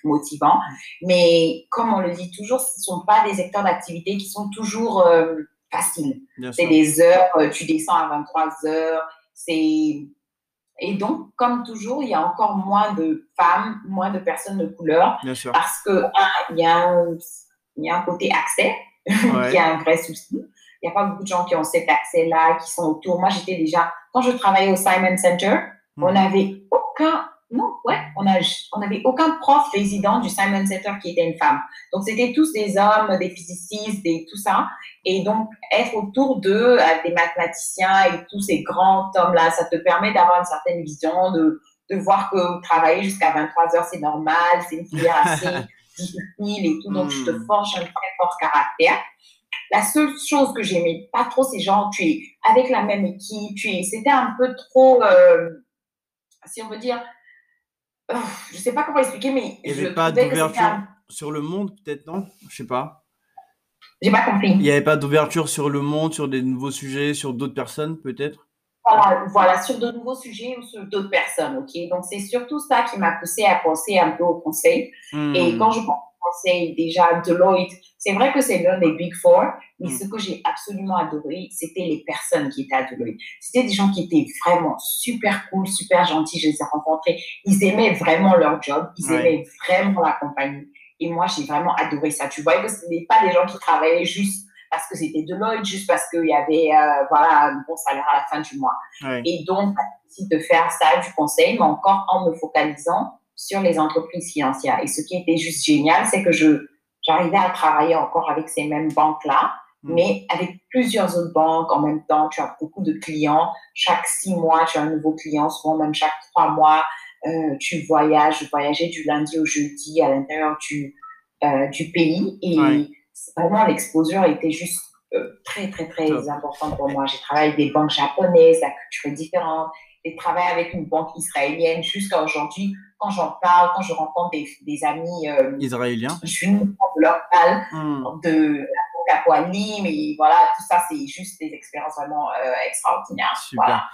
motivant. Mais comme on le dit toujours, ce ne sont pas des secteurs d'activité qui sont toujours faciles. C'est des heures, tu descends à 23 heures. C'est et donc, comme toujours, il y a encore moins de femmes, moins de personnes de couleur. Parce que, il y, a un, il y a un côté accès qui a un vrai souci. Il n'y a pas beaucoup de gens qui ont cet accès-là, qui sont autour. Moi, j'étais déjà, quand je travaillais au Simon Center, on hmm. n'avait aucun, non, ouais, on n'avait on aucun prof résident du Simon Center qui était une femme. Donc, c'était tous des hommes, des physiciens, des, tout ça. Et donc, être autour d'eux, des mathématiciens et tous ces grands hommes-là, ça te permet d'avoir une certaine vision, de, de voir que travailler jusqu'à 23 heures, c'est normal, c'est une filière assez difficile et tout, donc tu te hmm. forges un très fort caractère. La seule chose que j'aimais pas trop, c'est genre, tu es avec la même équipe, tu es, c'était un peu trop, euh, si on veut dire, je je sais pas comment expliquer, mais il n'y avait pas d'ouverture sur le monde, peut-être non, je sais pas. J'ai pas compris. Il n'y avait pas d'ouverture sur le monde, sur des nouveaux sujets, sur d'autres personnes, peut-être? Voilà, voilà, sur de nouveaux sujets ou sur d'autres personnes, ok? Donc c'est surtout ça qui m'a poussé à penser un peu au conseil. Hmm. Et quand je pense conseil déjà Deloitte. C'est vrai que c'est l'un des Big Four, mais mm. ce que j'ai absolument adoré, c'était les personnes qui étaient à Deloitte. C'était des gens qui étaient vraiment super cool, super gentils. Je les ai rencontrés. Ils aimaient vraiment leur job. Ils aimaient vraiment la compagnie. Et moi, j'ai vraiment adoré ça. Tu vois que ce n'est pas des gens qui travaillaient juste parce que c'était Deloitte, juste parce qu'il y avait euh, voilà, un bon salaire à la fin du mois. Et donc, de faire ça du conseil, mais encore en me focalisant sur les entreprises financières. Et ce qui était juste génial, c'est que je, j'arrivais à travailler encore avec ces mêmes banques-là, hmm. mais avec plusieurs autres banques en même temps. Tu as beaucoup de clients. Chaque six mois, tu as un nouveau client, souvent même chaque trois mois. Euh, tu voyages. Je voyageais du lundi au jeudi à l'intérieur du, euh, du pays. Et vraiment, l'exposure était juste euh, très, très, très importante pour moi. J'ai travaillé avec des banques japonaises, la culture est différente. J'ai travaillé avec une banque israélienne jusqu'à aujourd'hui quand j'en parle, quand je rencontre des, des amis euh, israéliens, je suis leur parle hmm. de la Capoali, mais voilà, tout ça, c'est juste des expériences vraiment euh, extraordinaires. Super.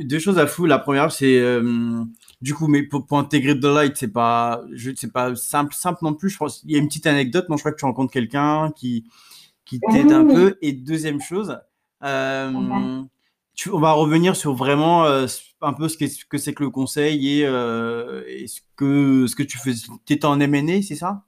deux choses à fou. La première, c'est euh, du coup, mais pour, pour intégrer The Light, c'est pas, c'est pas simple, simple non plus. Je pense, il y a une petite anecdote. Moi, je crois que tu rencontres quelqu'un qui, qui t'aide un peu. Et deuxième chose, tu, on va revenir sur vraiment un peu ce que, que c'est que le conseil et, euh, ce, que, ce que tu fais. Tu étais en M&A, c'est ça?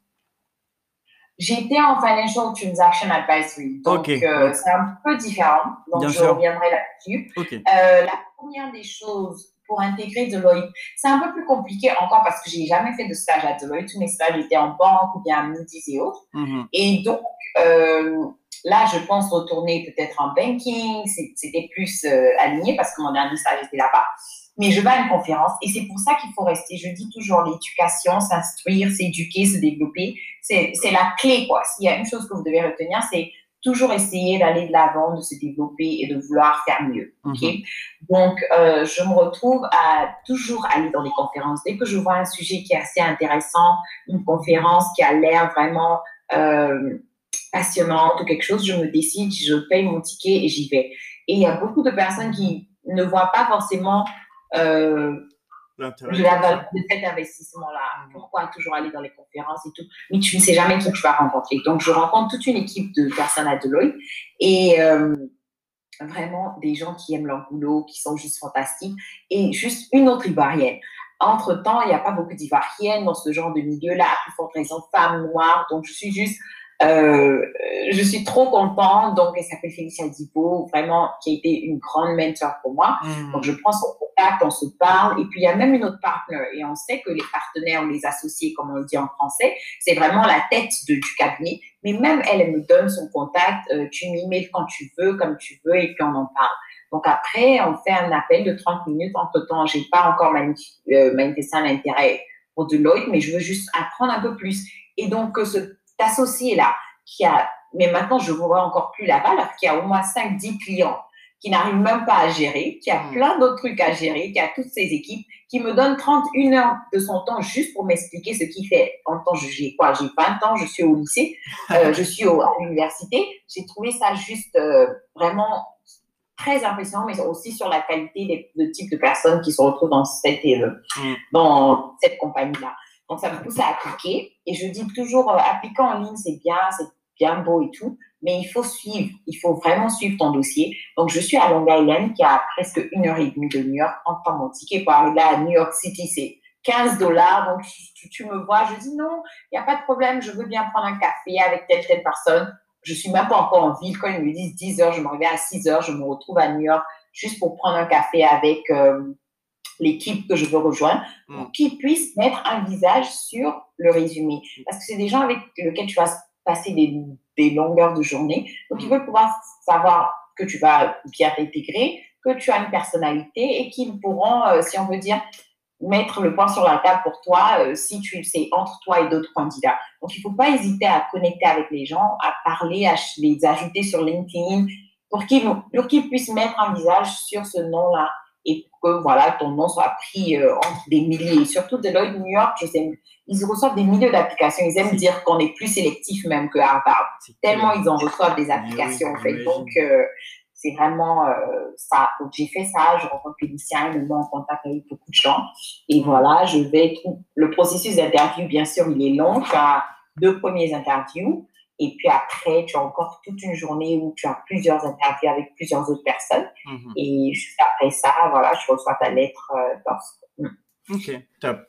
J'étais en Financial Transaction Advisory. Donc, euh, c'est un peu différent. Donc, je reviendrai là-dessus. Euh, la première des choses pour intégrer Deloitte, c'est un peu plus compliqué encore parce que j'ai jamais fait de stage à Deloitte. Tous mes stages étaient en banque ou bien à Moody's et autres. Mm-hmm. Et donc, Là, je pense retourner peut-être en banking. C'était plus euh, aligné parce que mon dernier stage était là-bas. Mais je vais à une conférence et c'est pour ça qu'il faut rester. Je dis toujours l'éducation, s'instruire, s'éduquer, se développer. C'est la clé, quoi. S'il y a une chose que vous devez retenir, c'est toujours essayer d'aller de l'avant, de se développer et de vouloir faire mieux. ok? Mhm. Donc, euh, je me retrouve à toujours aller dans les conférences. Dès que je vois un sujet qui est assez intéressant, une conférence qui a l'air vraiment euh, passionnante ou quelque chose, je me décide, je paye mon ticket et j'y vais. Et il y a beaucoup de personnes qui ne voient pas forcément euh, de la valeur de cet investissement-là. Mm. Pourquoi toujours aller dans les conférences et tout Mais tu ne sais jamais qui tu vas rencontrer. Donc, je rencontre toute une équipe de personnes à Deloitte et euh, vraiment des gens qui aiment leur boulot, qui sont juste fantastiques. Et juste une autre ivoirienne. Entre-temps, il n'y a pas beaucoup d'Ivoiriennes dans ce genre de milieu-là, plus forte raison, femmes noires. Donc, je suis juste euh, je suis trop contente. Donc, elle s'appelle Félicia Dipo, vraiment, qui a été une grande mentor pour moi. Mm. Donc, je prends son contact, on se parle. Et puis, il y a même une autre partenaire. Et on sait que les partenaires ou les associés, comme on le dit en français, c'est vraiment la tête de, du cabinet. Mais même elle, elle me donne son contact. Euh, tu m'emails quand tu veux, comme tu veux, et puis on en parle. Donc après, on fait un appel de 30 minutes. Entre-temps, j'ai pas encore euh, manifesté un intérêt pour Deloitte, mais je veux juste apprendre un peu plus. Et donc, ce associé là, qui a, mais maintenant je vois encore plus la valeur, qui a au moins 5-10 clients, qui n'arrive même pas à gérer, qui a hmm. plein d'autres trucs à gérer, qui a toutes ses équipes, qui me donne 31 heures de son temps juste pour m'expliquer ce qu'il fait. En temps, j'ai quoi? J'ai 20 ans, je suis au lycée, euh, je suis à l'université. J'ai trouvé ça juste euh, vraiment très impressionnant, mais aussi sur la qualité des, de type de personnes qui se retrouvent dans cette, euh, hmm. dans cette compagnie-là. Donc, ça me pousse à appliquer. Et je dis toujours, euh, appliquer en ligne, c'est bien, c'est bien beau et tout, mais il faut suivre. Il faut vraiment suivre ton dossier. Donc, je suis à Long Island, qui a presque une heure et demie de New York. En temps, mon ticket pour arriver à New York City, c'est 15 dollars. Donc, tu, me vois, je dis non, il n'y a pas de problème, je veux bien prendre un café avec telle, telle personne. Je suis même pas encore en ville. Quand ils me disent 10 heures, je me réveille à 6 heures, je me retrouve à New York juste pour prendre un café avec euh, l'équipe que je veux rejoindre, mm. pour qu'ils puissent mettre un visage sur le résumé. Parce que c'est des gens avec lesquels tu vas passer des, des longueurs de journée. Donc, ils mm. veulent pouvoir savoir que tu vas bien t'intégrer, que tu as une personnalité et qu'ils pourront, euh, si on veut dire, mettre le point sur la table pour toi euh, si tu c'est entre toi et d'autres candidats. Donc, il ne faut pas hésiter à connecter avec les gens, à parler, à les ajouter sur LinkedIn pour qu'ils pour qu'ils puissent mettre un visage sur ce nom-là et que voilà, ton nom soit pris euh, entre des milliers. Surtout Deloitte New York, je sais, ils reçoivent des milliers d'applications. Ils aiment dire qu'on est plus sélectif même que Harvard. Tellement ils en reçoivent des applications, en fait. Donc, euh, c'est vraiment euh, ça. Donc, j'ai fait ça. Je rencontre Félicien, il me met en contact avec beaucoup de gens. Et voilà, je vais. Le processus d'interview, bien sûr, il est long. Tu as deux premiers interviews. Et puis après, tu as encore toute une journée où tu as plusieurs interviews avec plusieurs autres personnes. Mhm. Et juste après ça, voilà, je reçois ta lettre euh. Ok, top.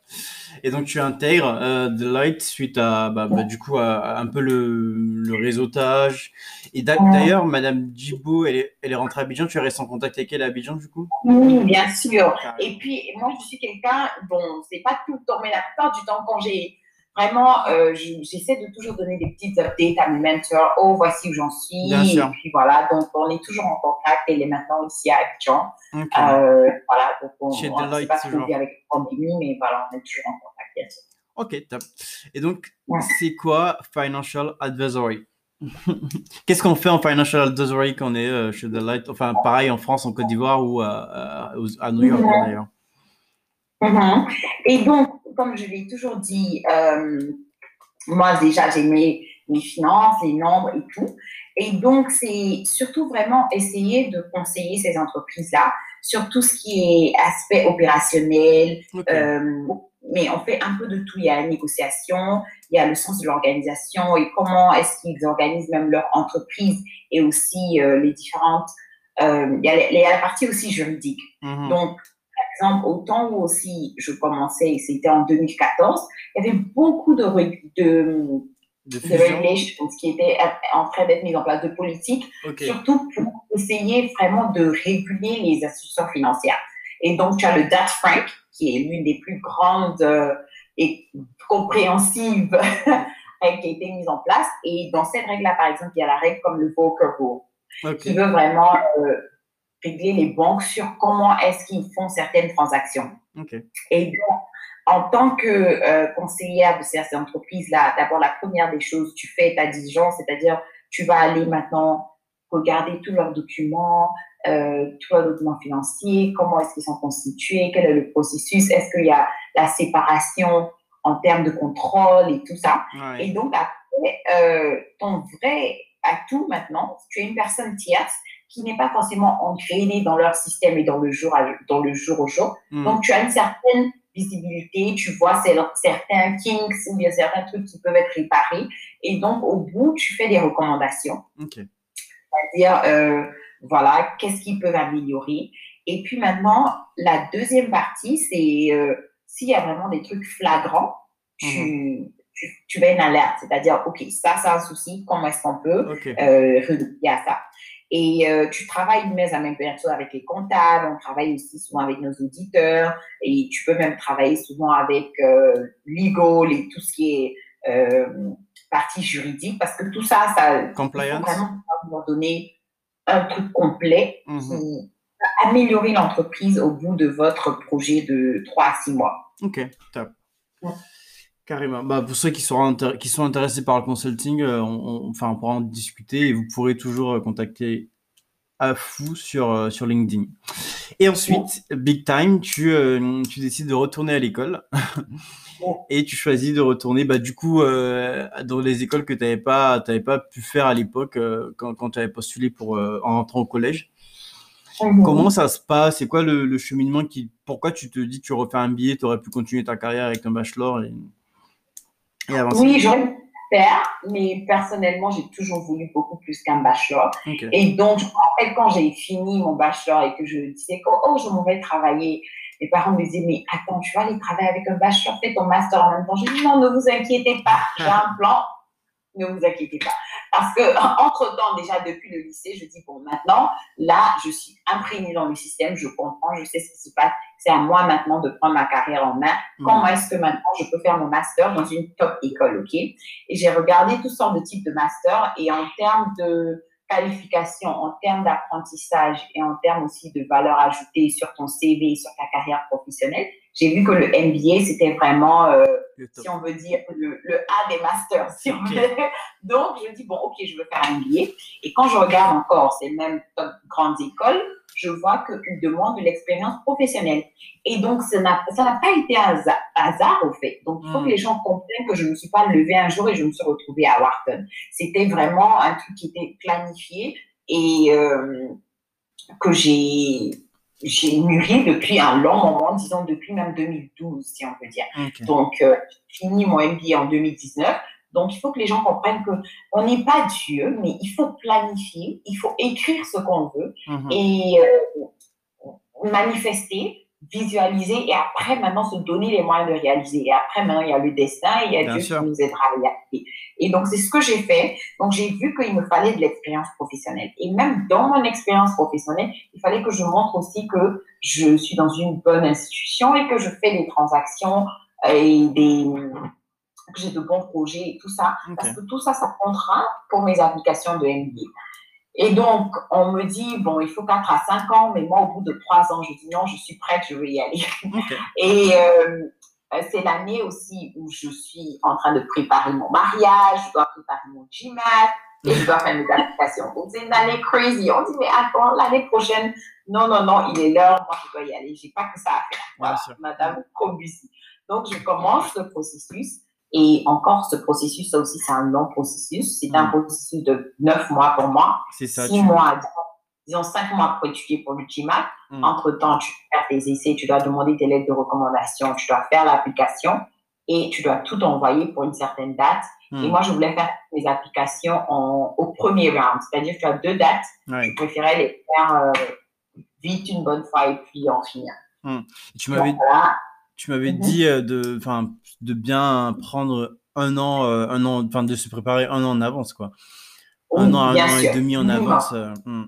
Et donc tu intègres euh, Deloitte suite à, bah, bah, du coup, à, un peu le, le réseautage. Et d'ailleurs, Madame Djibo, elle est, elle est rentrée à Abidjan. Tu es resté en contact avec elle à Abidjan, du coup? Oui, bien sûr. Et puis, moi, je suis quelqu'un, bon, c'est pas tout le temps, mais la plupart du temps, quand j'ai vraiment, euh, j'essaie de toujours donner des petites updates à mes mentors. Oh, voici où j'en suis. Bien et puis voilà, donc on est toujours en contact. Elle est maintenant ici à Abidjan. Euh, voilà, donc on ne sait pas dit avec la pandémie, mais voilà, on est toujours en contact, bien sûr. Ok, top. Et donc, c'est quoi Financial Advisory? Qu'est-ce qu'on fait en Financial Advisory quand on est euh, chez Deloitte? Enfin, pareil en France, en Côte d'Ivoire ou à, à New York d'ailleurs. Mhm. Et donc, comme je l'ai toujours dit, euh, moi déjà j'aimais les finances, les nombres et tout. Et donc, c'est surtout vraiment essayer de conseiller ces entreprises-là sur tout ce qui est aspect opérationnel. Euh, mais on fait un peu de tout. Il y a la négociation, il y a le sens de l'organisation et comment est-ce qu'ils organisent même leur entreprise et aussi euh, les différentes. il, y a, la partie aussi juridique. Mhm. Donc, exemple, au temps où aussi je commençais, c'était en 2014, il y avait beaucoup de, de, de, de qui était en train d'être mis en place, de politique, surtout pour essayer vraiment de réguler les institutions financières. Et donc, tu as le Dutch Frank, qui est l'une des plus grandes euh, et compréhensives qui a été mise en place. Et dans cette règle-là, par exemple, il y a la règle comme le Volcker Rule, qui veut vraiment euh, régler les banques sur comment est-ce qu'ils font certaines transactions. Et donc, en tant que euh, conseillère de ces entreprises-là, d'abord, la première des choses, tu fais ta diligence, c'est-à-dire tu vas aller maintenant regarder tous leurs documents, euh, tous leurs documents financiers, comment est-ce qu'ils sont constitués, quel est le processus, est-ce qu'il y a la séparation en termes de contrôle et tout ça. Et donc, après, euh, ton vrai atout maintenant, tu es une personne tierce qui n'est pas forcément entraîné dans leur système et dans le jour, dans le jour au jour. Hmm. Donc, tu as une certaine visibilité, tu vois certains kinks ou bien certains trucs qui peuvent être réparés. Et donc, au bout, tu fais des recommandations. C'est-à-dire, euh, voilà, qu'est-ce qu'ils peuvent améliorer. Et puis maintenant, la deuxième partie, c'est euh, s'il y a vraiment des trucs flagrants, tu, hmm. tu, tu une alerte. C'est-à-dire, OK, ça, c'est un souci, comment est-ce qu'on peut euh, à ça? Et euh, tu travailles mais à même personne avec les comptables, on travaille aussi souvent avec nos auditeurs et tu peux même travailler souvent avec euh, legal et tout ce qui est euh, partie juridique parce que tout ça, ça Compliance. vraiment donner un truc complet mhm. qui va améliorer l'entreprise au bout de votre projet de 3 à 6 mois. Ok, top. Carrément. Bah, pour ceux qui sont, qui sont intéressés par le consulting, euh, on, enfin, on pourra en discuter et vous pourrez toujours euh, contacter à fou sur, euh, sur LinkedIn. Et ensuite, big time, tu, tu décides de retourner à l'école et tu choisis de retourner bah, du coup dans les écoles que tu n'avais pas, pas pu faire à l'époque quand, quand tu avais postulé pour, en rentrant au collège. Comment ça se passe? C'est quoi le, le, cheminement qui, Pourquoi tu te dis tu refais un billet, tu aurais pu continuer ta carrière avec un bachelor et... Oui, j'aurais faire, mais personnellement, j'ai toujours voulu beaucoup plus qu'un bachelor. Et donc, je me rappelle quand j'ai fini mon bachelor et que je disais que oh, je m'en vais travailler, mes parents me disaient, mais attends, tu vas aller travailler avec un bachelor, fais ton master en même temps. J'ai dit, non, ne vous inquiétez pas, j'ai un plan, ne vous inquiétez pas. Parce que, entre-temps, déjà depuis le lycée, je dis, bon, maintenant, là, je suis imprégnée dans le système, je comprends, je sais ce qui se passe. C'est à moi maintenant de prendre ma carrière en main. Mm. Comment est-ce que maintenant je peux faire mon master dans une top école, ok? Et j'ai regardé toutes sortes de types de masters et en termes de qualification, en termes d'apprentissage et en termes aussi de valeur ajoutée sur ton CV, sur ta carrière professionnelle, j'ai vu que le MBA, c'était vraiment, euh, si on veut dire, le, le, A des masters. Si on veut. Donc, je me dis, bon, ok, je veux faire un MBA. Et quand je regarde encore ces mêmes grandes écoles, je vois qu'ils demandent de l'expérience professionnelle. Et donc, ça n'a pas été un hasard, au fait. Donc, il faut que hmm. les gens comprennent que je ne me suis pas levée un jour et je me suis retrouvée à Wharton. C'était vraiment un truc qui était planifié et euh, que j'ai j'ai mûri depuis un long moment, disons depuis même 2012, si on peut dire. Donc, euh, fini mon MBA en 2019. Donc, il faut que les gens comprennent que on n'est pas Dieu, mais il faut planifier, il faut écrire ce qu'on veut mhm. et euh, manifester, visualiser et après, maintenant, se donner les moyens de réaliser. Et après, maintenant, il y a le destin et il y a Dieu qui nous aidera à réaliser. Et donc, c'est ce que j'ai fait. Donc, j'ai vu qu'il me fallait de l'expérience professionnelle. Et même dans mon expérience professionnelle, il fallait que je montre aussi que je suis dans une bonne institution et que je fais des transactions et des que j'ai de bons projets et tout ça. Parce que tout ça, ça comptera pour mes applications de MBA. Et donc, on me dit, bon, il faut 4 à 5 ans, mais moi, au bout de 3 ans, je dis non, je suis prête, je veux y aller. Et euh, c'est l'année aussi où je suis en train de préparer mon mariage, je dois préparer mon GMAT et je dois faire mes applications. Donc, c'est une année crazy. On dit, mais attends, l'année prochaine, non, non, non, il est l'heure, moi, je dois y aller. J'ai pas que ça à faire. Voilà, Madame Cobussy. Donc, je commence le processus. Et encore, ce processus, ça aussi, c'est un long processus. C'est un mm. processus de neuf mois pour moi. C'est ça. Six mois, disons, cinq mois pour étudier pour le GMAT. Mm. Entre-temps, tu dois faire tes essais, tu dois demander tes lettres de recommandation, tu dois faire l'application et tu dois tout envoyer pour une certaine date. Et mm. moi, je voulais faire mes applications en, au premier round. C'est-à-dire que tu as deux dates. Je préférais les faire euh, vite une bonne fois et puis en finir. Tu m'avais tu m'avais mhm. dit euh, de, de bien prendre un an, euh, un an, enfin de se préparer un an en avance, quoi. un an, un an et demi en avance. Euh, hmm.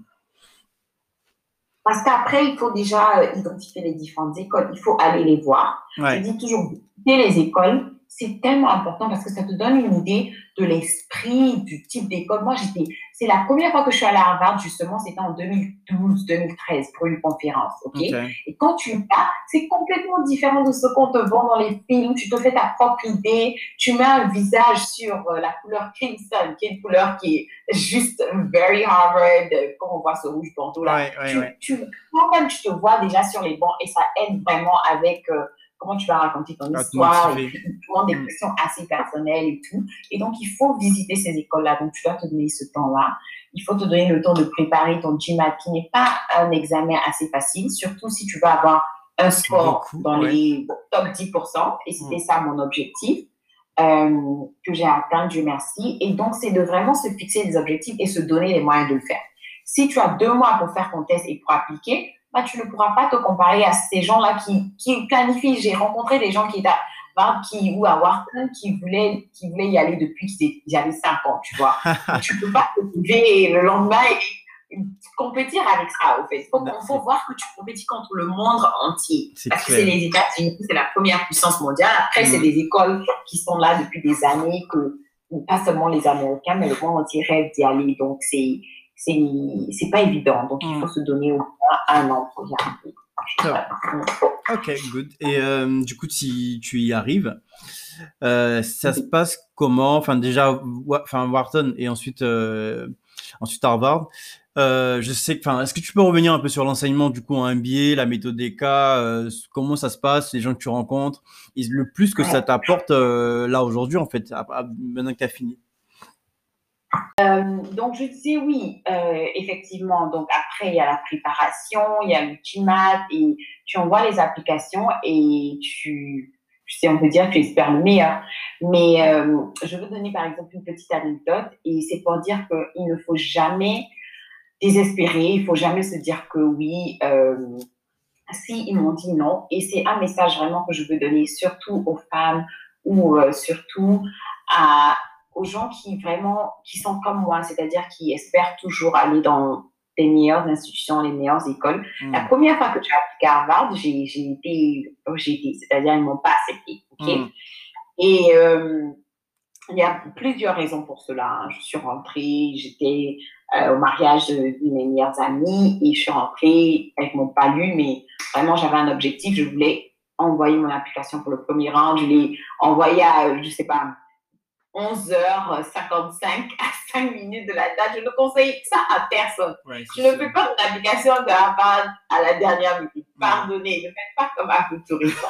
Parce qu'après, il faut déjà identifier les différentes écoles. Il faut aller les voir. Je dis toujours, les écoles c'est tellement important parce que ça te donne une idée de l'esprit, du type d'école. Moi, j'étais, c'est la première fois que je suis allée à Harvard, justement, c'était en 2012-2013 pour une conférence, ok? Et quand tu vas, c'est complètement différent de ce qu'on te vend dans les films. Tu te fais ta propre idée, tu mets un visage sur euh, la couleur crimson, qui est une couleur qui est juste very Harvard, comme on voit ce rouge bandeau là. tu, tu, toi-même, tu te vois déjà sur les bancs et ça aide vraiment avec euh, comment tu vas raconter ton histoire, et puis des mm. questions assez personnelles et tout. Et donc, il faut visiter ces écoles-là. Donc, tu dois te donner ce temps-là. Il faut te donner le temps de préparer ton GMAT, qui n'est pas un examen assez facile, surtout si tu vas avoir un score dans les top 10%. Et c'était mm. ça mon objectif. Euh, que j'ai atteint, Dieu merci. Et donc, c'est de vraiment se fixer des objectifs et se donner les moyens de le faire. Si tu as deux mois pour faire ton test et pour appliquer, bah, tu ne pourras pas te comparer à ces gens-là qui, qui planifient. J'ai rencontré des gens qui étaient à, qui, ou à Wharton qui voulaient, qui voulaient y aller depuis qu'ils avaient 5 ans, tu vois. tu ne peux pas te lever le lendemain et compétir avec ça, au fait. Il faut, faut, voir que tu compétis contre le monde entier. Parce que c'est les États-Unis, c'est la première puissance mondiale. Après, c'est mm. des écoles qui sont là depuis des années, que pas seulement les Américains, mais le monde entier rêve d'y aller. Donc, c'est c'est pas évident. Donc, il faut mm. se donner au moins un an pour y arriver. Ok, good. Et euh, du coup, si tu y arrives, euh, ça se passe comment? Enfin, déjà, enfin, Wharton et ensuite, euh, ensuite Harvard. je sais Enfin, est-ce que tu peux revenir un peu sur l'enseignement du coup en MBA, la méthode des cas, comment ça se passe, les gens que tu rencontres, et le plus que ça t'apporte là aujourd'hui en fait, maintenant que tu as fini? Euh, donc, je disais oui, euh, effectivement. Donc, après, il y a la préparation, il y a l'ultimate et tu envoies les applications et tu, sais, on peut dire, tu espères le meilleur. Mais euh, je veux donner, par exemple, une petite anecdote et c'est pour dire qu'il ne faut jamais désespérer, il faut jamais se dire que oui, si ils m'ont dit non. Et c'est un message vraiment que je veux donner, surtout aux femmes ou surtout à aux gens qui vraiment, qui sont comme moi, c'est-à-dire qui espèrent toujours aller dans les meilleures institutions, les meilleures écoles. Hmm. La première fois que j'ai appliqué à Harvard, j'ai été rejetée, c'est-à-dire ils m'ont pas accepté. ok? Hmm. Et euh, il y a plusieurs raisons pour cela. Hein. Je suis rentrée, j'étais euh, au mariage de, mes meilleures amies et je suis rentrée avec mon palu, mais vraiment j'avais un objectif, je voulais envoyé mon application pour le premier round. Je l'ai envoyé à, je sais pas, 11h55 à 5 minutes de la date. Je ne conseille ça à personne. je ne fais pas une application de Harvard à la dernière minute. Pardonnez, ne faites pas comme un tourisme.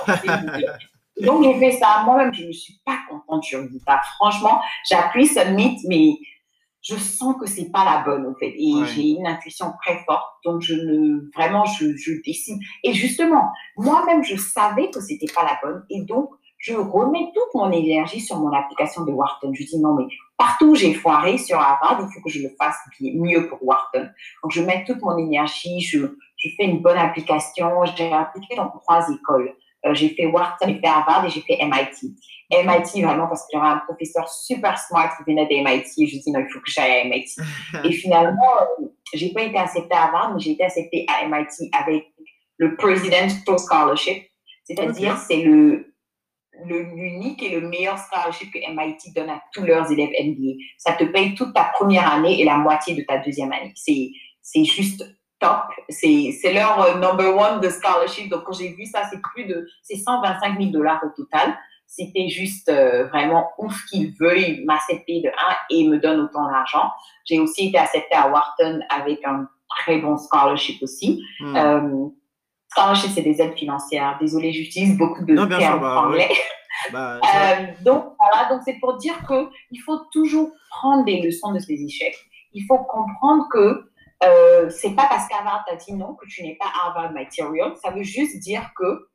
Donc, j'ai fait ça. Moi-même, je ne suis pas contente sur Vita. Franchement, j'appuie Submit, mais je sens que c'est pas la bonne, en fait. Et j'ai une intuition très forte. Donc, je ne, vraiment, je, je décide. Et justement, moi-même, je savais que c'était pas la bonne. Et donc, je remets toute mon énergie sur mon application de Wharton. Je dis non, mais partout où j'ai foiré sur Harvard, il faut que je le fasse mieux pour Wharton. Donc, je mets toute mon énergie, je, je fais une bonne application. J'ai appliqué dans trois écoles. Euh, j'ai fait Wharton, j'ai fait Harvard et j'ai fait MIT. MIT, vraiment, parce qu'il y avait un professeur super smart qui venait de MIT. Et je dis non, il faut que j'aille à MIT. et finalement, euh, j'ai pas été acceptée à Harvard, mais j'ai été acceptée à MIT avec le Presidential Scholarship. C'est-à-dire, c'est le, l'unique et le meilleur scholarship que MIT donne à tous leurs élèves MBA. Ça te paye toute ta première année et la moitié de ta deuxième année. C'est, c'est juste top. C'est, c'est leur euh, number one de scholarship. Donc, quand j'ai vu ça, c'est plus de, c'est 125 000 dollars au total. C'était juste euh, vraiment ouf qu'ils veuillent m'accepter de un et me donnent autant d'argent. J'ai aussi été acceptée à Wharton avec un très bon scholarship aussi. Hmm. Euh, scholarship, c'est des aides financières. Désolée, j'utilise beaucoup de termes bah, anglais. Bah, euh, donc voilà, donc c'est pour dire que il faut toujours prendre des leçons de ces échecs. Il faut comprendre que euh, c'est pas parce qu'Harvard t'a dit non que tu n'es pas Harvard Material. Ça veut juste dire que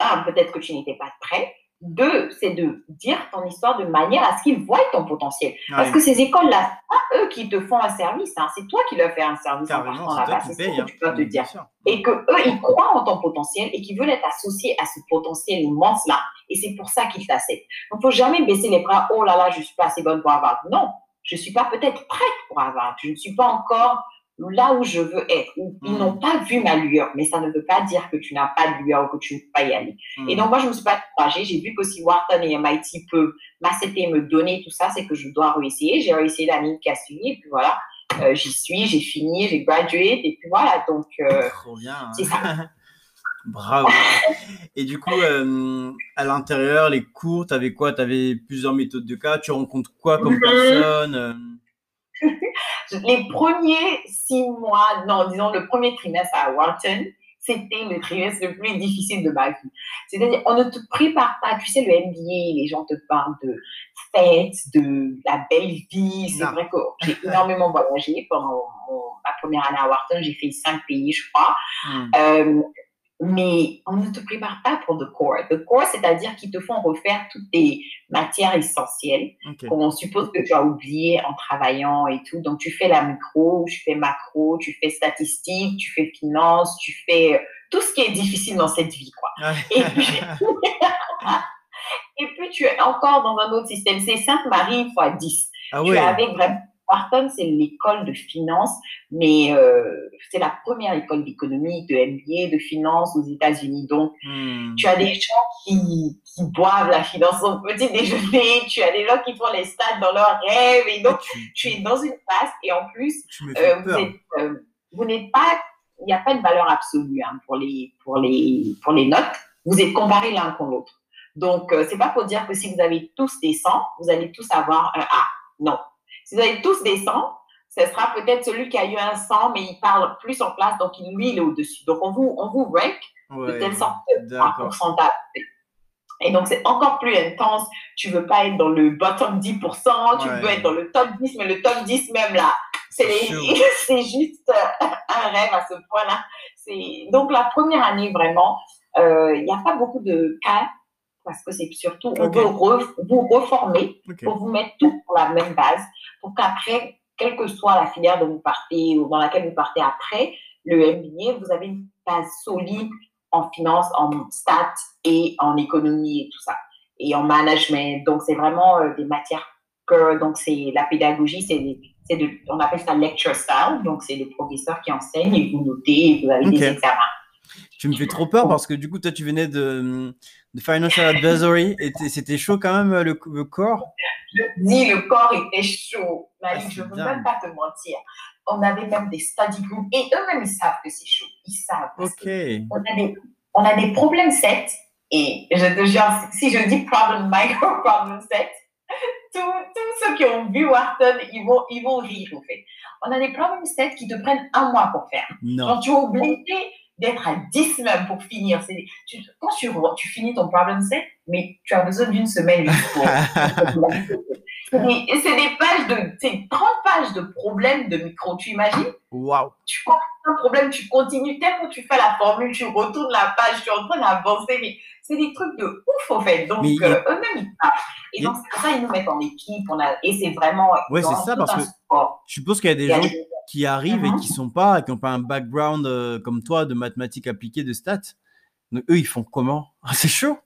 un, peut-être que tu n'étais pas prêt, deux, c'est de dire ton histoire de manière à ce qu'ils voient ton potentiel. Parce que ces écoles-là, c'est pas eux qui te font un service, hein. c'est toi qui leur fais un service en partant là-bas. C'est ce que tu peux te dire. Et que eux, ils croient en ton potentiel et qu'ils veulent être associés à ce potentiel immense-là. Et c'est pour ça qu'ils t'acceptent. Donc, faut jamais baisser les bras. Oh là là, je suis pas assez bonne pour avoir. Non, je suis pas peut-être prête pour avoir. Je ne suis pas encore là où je veux être. Ils hmm. n'ont pas vu ma lueur, mais ça ne veut pas dire que tu n'as pas de lueur ou que tu ne peux pas y aller. Hmm. Et donc, moi, je ne me suis pas découragée. J'ai vu que si Wharton et MIT peuvent m'accepter, me donner tout ça, c'est que je dois réussir. J'ai réussi l'année qui a suivi, et puis voilà, euh, j'y suis, j'ai fini, j'ai gradué, et puis voilà. Donc, euh, bien. C'est ça. Bravo. Et du coup, euh, à l'intérieur, les cours, tu avais quoi? Tu avais plusieurs méthodes de cas. Tu rencontres quoi comme mhm. personne les premiers six mois, non, disons le premier trimestre à Wharton, c'était le trimestre le plus difficile de ma vie. C'est-à-dire, on ne te prépare pas. Tu sais, le MBA, les gens te parlent de fêtes, de la belle vie. C'est vrai que j'ai énormément voyagé pendant ma première année à Wharton. J'ai fait cinq pays, je crois. Hmm. Euh, mais on ne te prépare pas pour le core. Le core, c'est-à-dire qu'ils te font refaire toutes tes matières essentielles qu'on suppose que tu as oubliées en travaillant et tout. Donc, tu fais la micro, tu fais macro, tu fais statistique, tu fais finance, tu fais tout ce qui est difficile dans cette vie, quoi. Et, puis, et puis, tu es encore dans un autre système. C'est Sainte-Marie fois 10. Ah tu es avec vraiment Wharton, c'est l'école de finance, mais euh, c'est la première école d'économie, de MBA, de finance aux États-Unis. Donc, hmm. tu as des gens qui, qui, boivent la finance au petit déjeuner, tu as des gens qui font les stades dans leurs rêves, et donc, tu, es dans une classe, et en plus, euh, euh, vous n'êtes pas, il n'y a pas de valeur absolue hein, pour, les, pour, les, pour les notes, vous êtes comparés l'un contre l'autre. Donc, c'est pas pour dire que si vous avez tous des 100, vous allez tous avoir un A. Non, si vous avez tous des 100, ce sera peut-être celui qui a eu un 100, mais il parle plus en place, donc lui, il est au-dessus. Donc, on vous, on vous rank de telle sorte par pourcentage. Et donc, c'est encore plus intense. Tu veux pas être dans le bottom 10%, tu veux être dans le top 10, mais le top 10 même là, c'est juste euh, un rêve à ce point-là. Donc, la première année, vraiment, euh, il n'y a pas beaucoup de cas parce que c'est surtout, on veut vous reformer pour vous mettre tout sur la même base, pour qu'après, quelle que soit la filière dont vous partez ou dans laquelle vous partez après, le MBA, vous avez une base solide en finance, en stats et en économie et tout ça, et en management. Donc, c'est vraiment euh, des matières que, donc, c'est la pédagogie, c'est on appelle ça lecture style, donc c'est les professeurs qui enseignent et vous notez et vous avez des examens. Tu me fais trop peur parce que du coup, toi, tu venais de, de Financial Advisory et c'était chaud quand même le, corps. Je dis, le corps était chaud. Malik, ah, je ne veux même pas te mentir. On avait même des study groups et eux-mêmes, ils savent que c'est chaud. Ils savent. Ok. On a, des, on a des problèmes 7 Et je te jure, si je dis problem micro, problem set, tous, ceux qui ont vu Wharton, ils vont, ils vont rire, en fait. On a des problem sets qui te prennent un mois pour faire. Non. tu es obligé d'être à 10 même pour finir. Tu, quand tu, tu finis ton problem set, mais tu as besoin d'une semaine pour. c'est des, pages de, c'est 30 pages de problèmes de micro. Tu imagines? Waouh! Tu comprends un problème, tu continues, tellement tu fais la formule, tu retournes la page, tu es en train d'avancer, mais c'est des trucs de ouf, en fait. Donc, euh, eux-mêmes, ils parlent. Et donc, c'est pour ça qu'ils nous mettent en équipe. On a... Et c'est vraiment. Oui, c'est ça, parce que je suppose qu'il y a des gens qui arrivent et mhm. qui sont pas, qui n'ont pas un background euh, comme toi de mathématiques appliquées, de stats. Donc, eux, ils font comment? Ah, C'est chaud.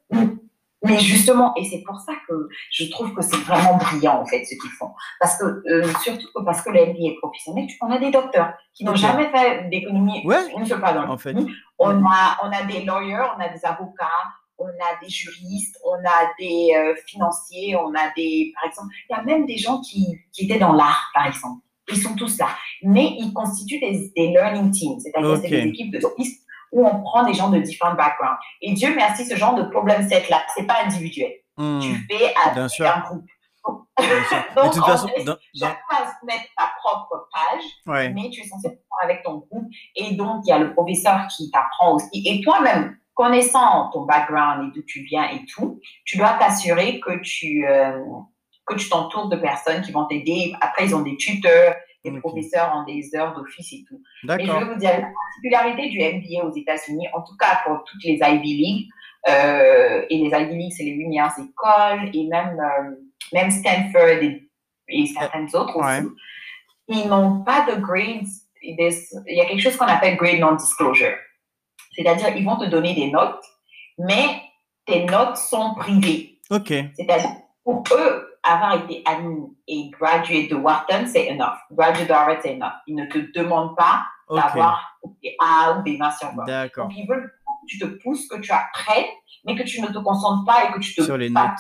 Mais justement, et c'est pour ça que je trouve que c'est vraiment brillant en fait ce qu'ils font, parce que euh, surtout parce que le MBA est professionnel, on a des docteurs qui n'ont jamais fait d'économie ouais, une seule pardon. En fait. On a on a des lawyers, on a des avocats, on a des juristes, on a des euh, financiers, on a des par exemple, il y a même des gens qui, qui étaient dans l'art par exemple. Ils sont tous là, mais ils constituent des, des learning teams, c'est-à-dire des équipes de où on prend des gens de différents backgrounds. Et Dieu merci, ce genre de problème set là, c'est pas individuel. Hmm. Tu fais avec un groupe. Donc, de toute façon, dans, chaque phase mettre ta propre page, mais tu es censé prendre avec ton groupe. Et donc, il y a le professeur qui t'apprend aussi. Et toi-même, connaissant ton background et d'où tu viens et tout, tu dois t'assurer que tu euh, que tu t'entoures de personnes qui vont t'aider. Après, ils ont des tuteurs, les professeurs ont des heures d'office et tout. Mais je vais vous dire, la particularité du MBA aux États-Unis, en tout cas pour toutes les Ivy League, euh, et les Ivy League, c'est les meilleures écoles, et même, euh, même Stanford et, certaines autres aussi, ils n'ont pas de grades. Il y a quelque chose qu'on appelle grade non-disclosure. C'est-à-dire, ils vont te donner des notes, mais tes notes sont privées. OK. C'est-à-dire, pour eux, avoir été admis et gradué de Wharton, c'est enough. Graduate de Harvard, c'est enough. Ils ne te demandent pas d'avoir des A ou des sur D'accord. Donc, ils veulent que tu te pousses, que tu apprennes, mais que tu ne te concentres pas et que tu te sur les pas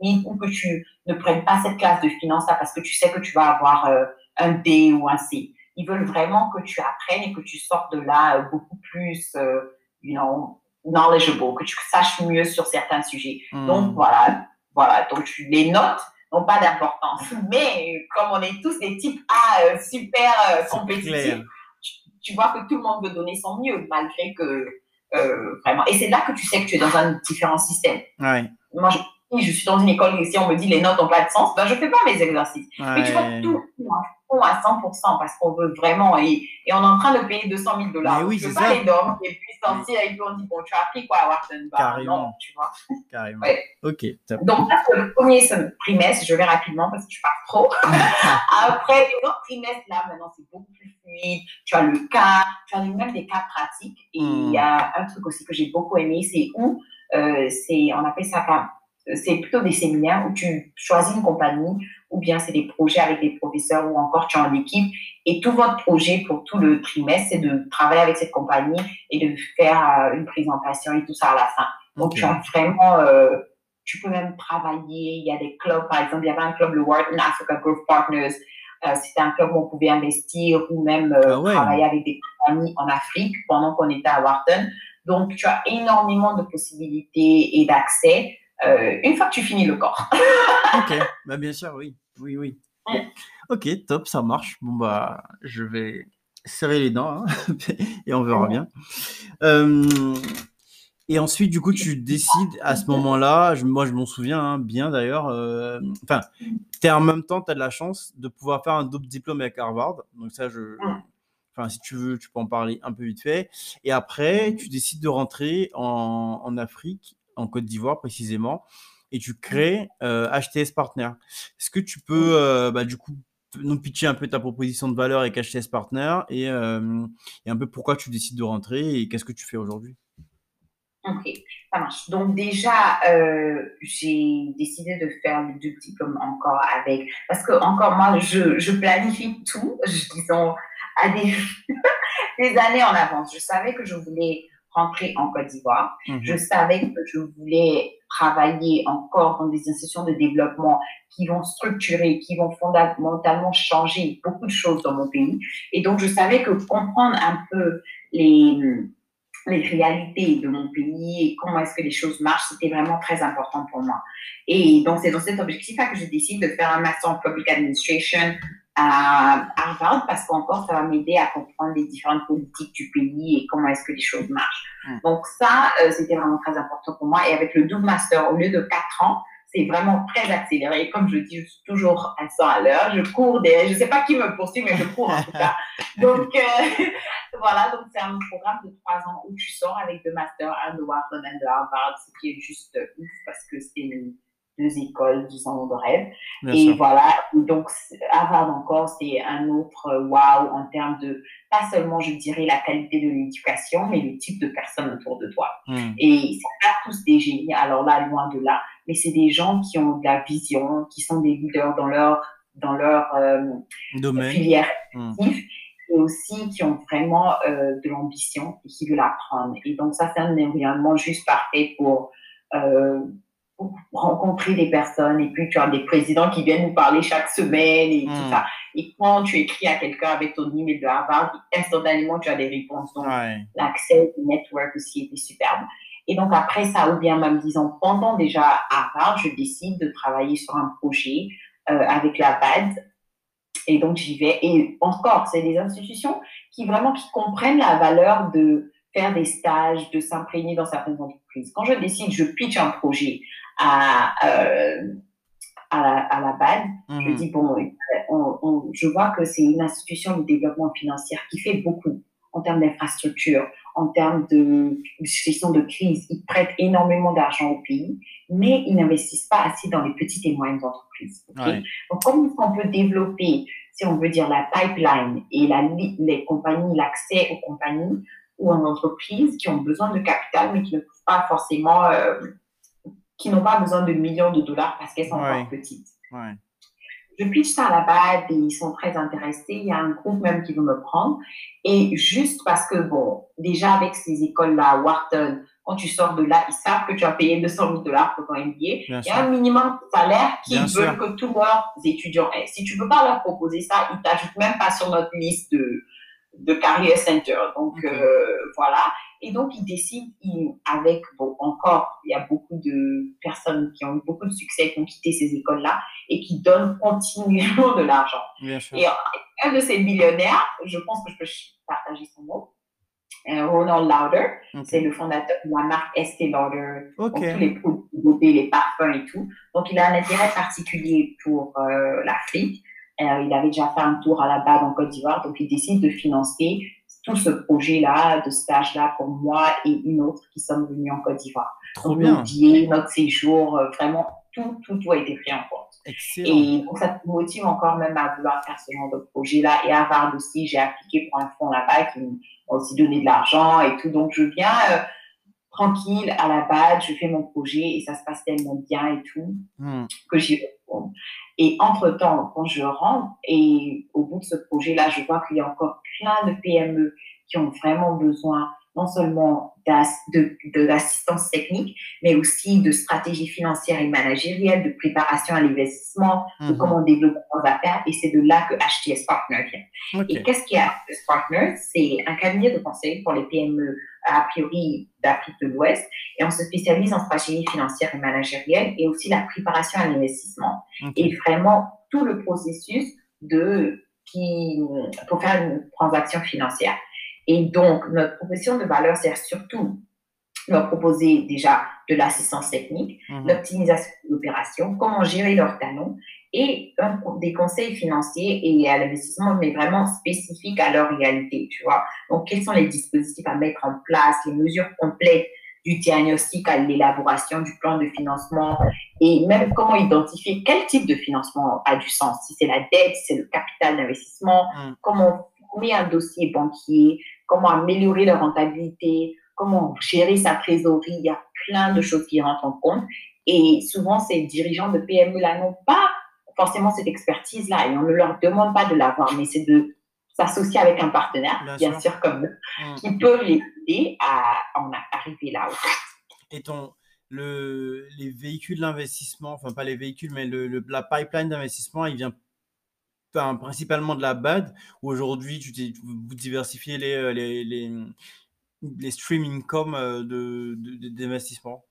ou que tu ne prennes pas cette classe de finance parce que tu sais que tu vas avoir euh, un D ou un C. Ils veulent vraiment que tu apprennes et que tu sortes de là euh, beaucoup plus, euh, you know, knowledgeable, que tu saches mieux sur certains sujets. Hmm. Donc, voilà. Voilà. Donc, les notes, n'ont pas d'importance. Mais comme on est tous des types A euh, super euh, compétitifs, tu, vois que tout le monde veut donner son mieux malgré que euh, vraiment. Et c'est là que tu sais que tu es dans un différent système. Moi, je, je suis dans une école et si on me dit les notes n'ont pas de sens, ben je fais pas mes exercices. Mais tu vois tout à 100% parce qu'on veut vraiment et, et, on est en train de payer 200 000 dollars. Mais oui, je veux pas les dormir et puis sortir et puis on dit bon tu as appris quoi à Wharton bah, Carrément. Non, tu vois. Carrément. Ouais. Ok. Donc là c'est le premier trimestre, je vais rapidement parce que je pars trop. Après les autres trimestres là maintenant c'est beaucoup plus fluide. Tu as le cas, tu as même des cas pratiques et il y a hmm. un truc aussi que j'ai beaucoup aimé, c'est où euh, c'est on appelle ça c'est plutôt des séminaires où tu choisis une compagnie ou bien c'est des projets avec des professeurs ou encore tu es en équipe. Et tout votre projet pour tout le trimestre, c'est de travailler avec cette compagnie et de faire euh, une présentation et tout ça à la fin. Donc, tu as vraiment, euh, tu peux même travailler. Il y a des clubs, par exemple, il y avait un club, le Wharton Africa Growth Partners. Euh, c'était un club où on pouvait investir ou même ah travailler avec des compagnies en Afrique pendant qu'on était à Wharton. Donc, tu as énormément de possibilités et d'accès. Euh, une fois que tu finis le corps. ok, bah, bien sûr, oui. Oui, oui. Ok, top, ça marche. Bon, bah, je vais serrer les dents hein, et on verra bien. Euh, et ensuite, du coup, tu décides à ce moment-là, moi je m'en souviens hein, bien d'ailleurs, euh, enfin, tu en même temps, tu as de la chance de pouvoir faire un double diplôme avec Harvard. Donc ça, je, enfin, si tu veux, tu peux en parler un peu vite fait. Et après, tu décides de rentrer en, en Afrique en Côte d'Ivoire précisément, et tu crées HTS euh, Partner. Est-ce que tu peux, euh, bah, du coup, nous pitcher un peu ta proposition de valeur avec HTS Partner et, euh, et un peu pourquoi tu décides de rentrer et qu'est-ce que tu fais aujourd'hui? Ok, ça marche. Donc déjà, j'ai décidé de faire le deux diplômes encore avec, parce que encore moi, je, je planifie tout, disons, à des, des années en avance. Je savais que je voulais rentrer en Côte d'Ivoire. Mhm. Je savais que je voulais travailler encore dans des institutions de développement qui vont structurer, qui vont fondamentalement changer beaucoup de choses dans mon pays. Et donc, je savais que comprendre un peu les, les réalités de mon pays et comment est-ce que les choses marchent, c'était vraiment très important pour moi. Et donc, c'est dans cet objectif-là que je décide de faire un Master en Public Administration à Harvard parce qu'encore, ça va m'aider à comprendre les différentes politiques du pays et comment est-ce que les choses marchent. Hmm. Donc, ça, euh, c'était vraiment très important pour moi. Et avec le double master, au lieu de quatre ans, c'est vraiment très accéléré. Comme je dis, je suis toujours à 100 à l'heure. Je cours des, je sais pas qui me poursuit, mais je cours en tout cas. Donc, euh, voilà. Donc, c'est un programme de trois ans où tu sors avec deux masters, un de Wharton, un de Harvard, ce qui est juste ouf parce que c'est deux écoles, disons, de rêve. et voilà, donc Harvard encore, c'est un autre euh, wow en termes de, pas seulement, je dirais, la qualité de l'éducation, mais le type de personnes autour de toi. Hmm. Et c'est pas tous des génies, alors là, loin de là, mais c'est des gens qui ont de la vision, qui sont des leaders dans leur, dans leur euh, Domaine. filière hmm. et aussi qui ont vraiment euh, de l'ambition et qui veulent apprendre. Et donc ça, c'est un environnement juste parfait pour rencontrer des personnes et puis tu as des présidents qui viennent nous parler chaque semaine et tout hmm. ça. Et quand tu écris à quelqu'un avec ton email de Harvard, instantanément tu as des réponses. Donc l'accès au network aussi était superbe. Et donc après ça, ou bien même disant pendant déjà Harvard, je décide de travailler sur un projet euh, avec la BAD. Et donc j'y vais. Et encore, c'est des institutions qui vraiment qui comprennent la valeur de faire des stages, de s'imprégner dans certaines entreprises. Quand je décide, je pitch un projet à, euh, à, la, à la BAD, je mhm. dis, bon, on, je vois que c'est une institution de développement financier qui fait beaucoup en termes d'infrastructure, en termes de gestion de crise. Ils prêtent énormément d'argent au pays, mais ils n'investissent pas assez dans les petites et moyennes entreprises. Donc, comment on peut développer, si on veut dire, la pipeline et la, les compagnies, l'accès aux compagnies ou aux entreprises qui ont besoin de capital, mais qui ne peuvent pas forcément euh, qui n'ont pas besoin de millions de dollars parce qu'elles sont encore petites. Je pitch ça à la base et ils sont très intéressés. Il y a un groupe même qui veut me prendre. Et juste parce que, bon, déjà avec ces écoles-là, Wharton, quand tu sors de là, ils savent que tu as payé 200 000 dollars pour ton MBA. il y a un minimum de salaire qui veut que tous leurs étudiants aient. Si tu ne peux pas leur proposer ça, ils t'ajoutent même pas sur notre liste de, de Career Center. Donc, euh, voilà. Et donc, ils décident, avec, bon, encore, il y a beaucoup de personnes qui ont eu beaucoup de succès, qui ont quitté ces écoles-là et qui donnent continuellement de l'argent. Et un de ces millionnaires, je pense que je peux partager son mot, euh, Ronald Lauder, c'est le fondateur de la marque Estée Lauder, tous les produits les parfums et tout. Donc, il a un intérêt particulier pour euh, l'Afrique. Euh, il avait déjà fait un tour à la base en Côte d'Ivoire, donc il décide de financer tout ce projet-là, de stage-là pour moi et une autre qui sommes venus en Côte d'Ivoire. Trop bien. notre séjour, euh, vraiment, tout, tout, tout a été pris en compte. Excellent. Et donc, ça me motive encore même à vouloir faire ce genre de projet-là. Et à Harvard aussi, j'ai appliqué pour un fonds là-bas qui m'a aussi donné de l'argent et tout. Donc, je viens euh, tranquille à la base, je fais mon projet et ça se passe tellement bien et tout hmm. que j'y retourne. Et entre-temps, quand je rentre et au bout de ce projet-là, je vois qu'il y a encore plein de PME qui ont vraiment besoin non seulement de, l'assistance technique, mais aussi de stratégie financière et managérielle, de préparation à l'investissement, de mhm. comment développer leurs affaires. Et c'est de là que HTS Partner vient. Et qu'est-ce qu'il y a HTS Partner C'est un cabinet de conseil pour les PME a priori d'Afrique de l'Ouest. Et on se spécialise en stratégie financière et managérielle et aussi la préparation à l'investissement. Et vraiment tout le processus de qui, pour faire une transaction financière. Et donc, notre proposition de valeur sert surtout leur proposer déjà de l'assistance technique, mhm. l'optimisation de l'opération, comment gérer leurs talents et des conseils financiers et à l'investissement, mais vraiment spécifiques à leur réalité, tu vois. Donc, quels sont les dispositifs à mettre en place, les mesures complètes du diagnostic à l'élaboration du plan de financement et même comment identifier quel type de financement a du sens, si c'est la dette, si c'est le capital d'investissement, mm. comment former un dossier banquier, comment améliorer la rentabilité, comment gérer sa trésorerie. Il y a plein de choses qui rentrent en compte. Et souvent, ces dirigeants de PME-là n'ont pas forcément cette expertise-là et on ne leur demande pas de l'avoir, mais c'est de s'associer avec un partenaire, bien, sûr. comme eux, mmh. qui peut les aider à en arriver là. Et ton, le, les véhicules d'investissement, enfin pas les véhicules, mais le, la pipeline d'investissement, il vient principalement de la BAD, où aujourd'hui, tu, vous diversifiez les, les, les les streaming income de, d'investissement?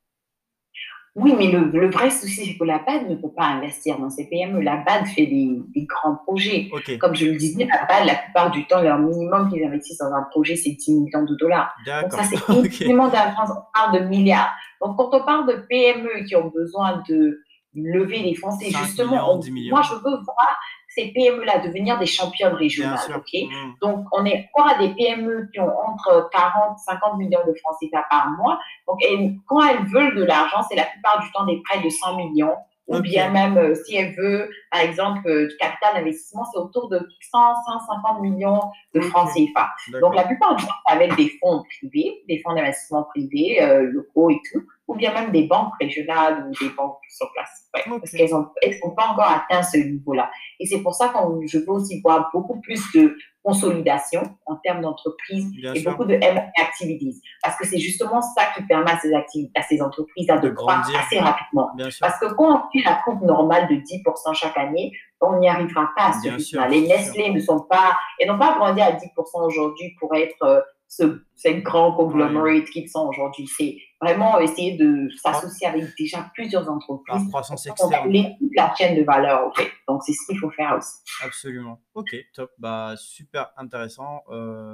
Oui, mais le, vrai souci, c'est que la BAD ne peut pas investir dans ces PME. La BAD fait des, grands projets. Comme je le disais, la BAD, la plupart du temps, leur minimum qu'ils investissent dans un projet, c'est 10 millions de dollars. Donc ça, c'est énormément d'argent. On parle de milliards. Donc quand on parle de PME qui ont besoin de lever des fonds, c'est justement, moi, je veux voir ces PME-là devenir des championnes régionales. ok? Mmh. Donc, on est encore à des PME qui ont entre 40 50 millions de francs CFA par mois. Donc, quand elles veulent de l'argent, c'est la plupart du temps des prêts de 100 millions. Ou bien même, euh, si elle veut, par exemple, euh, du capital d'investissement, c'est autour de 100, 150 millions de francs CFA. Donc, la plupart du temps, avec des fonds privés, des fonds d'investissement privés, euh, locaux et tout ou bien même des banques régionales ou des banques sur place. Parce qu'elles n'ont pas encore atteint ce niveau-là. Et c'est pour ça que je veux aussi voir beaucoup plus de consolidation en termes d'entreprise et beaucoup de M activities. Parce que c'est justement ça qui permet à ces, activités, à ces entreprises de, croître assez rapidement. Parce que quand on fait la courbe normale de 10% chaque année, on n'y arrivera pas à ce rythme Les Nestlé ne sont pas, et n'ont pas grandi à 10% aujourd'hui pour être euh, ce, ces grands conglomerates qu'ils sont aujourd'hui. C'est vraiment essayer de s'associer avec déjà plusieurs entreprises. La croissance externe. la chaîne de valeur, ok. Donc, c'est ce qu'il faut faire aussi. Absolument. Ok, top. Bah, super intéressant. Euh...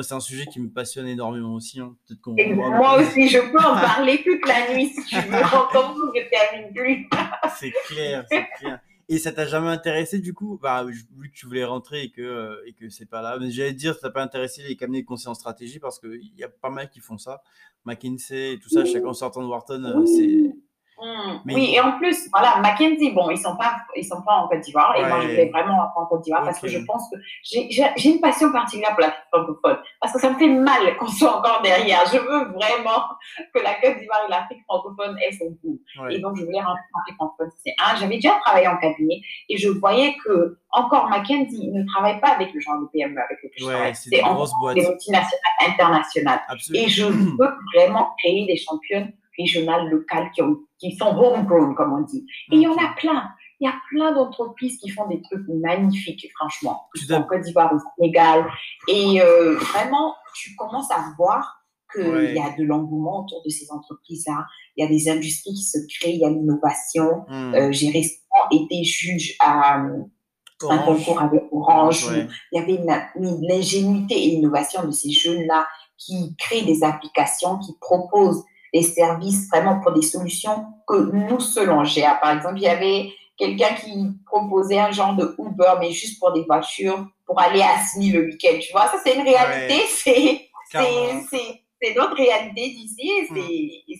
c'est un sujet qui me passionne énormément aussi. Hein. moi aussi, je peux en parler toute la nuit si tu veux. Comme je termine plus. c'est clair, c'est clair. Et ça t'a jamais intéressé du coup? Bah, Vu que tu voulais rentrer et que, euh, et que c'est pas là. Mais j'allais te dire, ça t'a pas intéressé les cabinets de conseil en stratégie parce qu'il y a pas mal qui font ça. McKinsey et tout ça, chacun sortant de Wharton, euh, c'est Oui, et en plus, voilà, Mackenzie, bon, ils sont pas, ils sont pas en Côte d'Ivoire, et moi, je voulais vraiment en Côte d'Ivoire parce que je pense que j'ai une passion particulière pour la francophone, parce que ça me fait mal qu'on soit encore derrière. Je veux vraiment que la Côte d'Ivoire et l'Afrique francophone aient son goût. Et donc, je voulais rentrer en Afrique francophone. C'est un, j'avais déjà travaillé en cabinet, et je voyais que, encore, Mackenzie ne travaille pas avec le genre de PME avec lequel je travaille. C'est des multinationales internationales. Et je veux vraiment créer des championnes régionales, locales, qui, ont, qui sont homegrown, comme on dit. Et il y en a plein. Il y a plein d'entreprises qui font des trucs magnifiques, franchement. En Côte d'Ivoire, au Sénégal. Et euh, vraiment, tu commences à voir qu'il y a de l'engouement autour de ces entreprises-là. Il y a des industries qui se créent, il y a l'innovation. Hmm. Euh, j'ai récemment été juge à un concours avec Orange. Il y avait l'ingénuité et l'innovation de ces jeunes-là qui créent des applications, qui proposent des services vraiment pour des solutions que nous seuls on gère. Par exemple, il y avait quelqu'un qui proposait un genre de Uber, mais juste pour des voitures, pour aller à Sydney le week-end. Tu vois, ça, c'est une réalité. C'est, c'est, c'est notre réalité d'ici et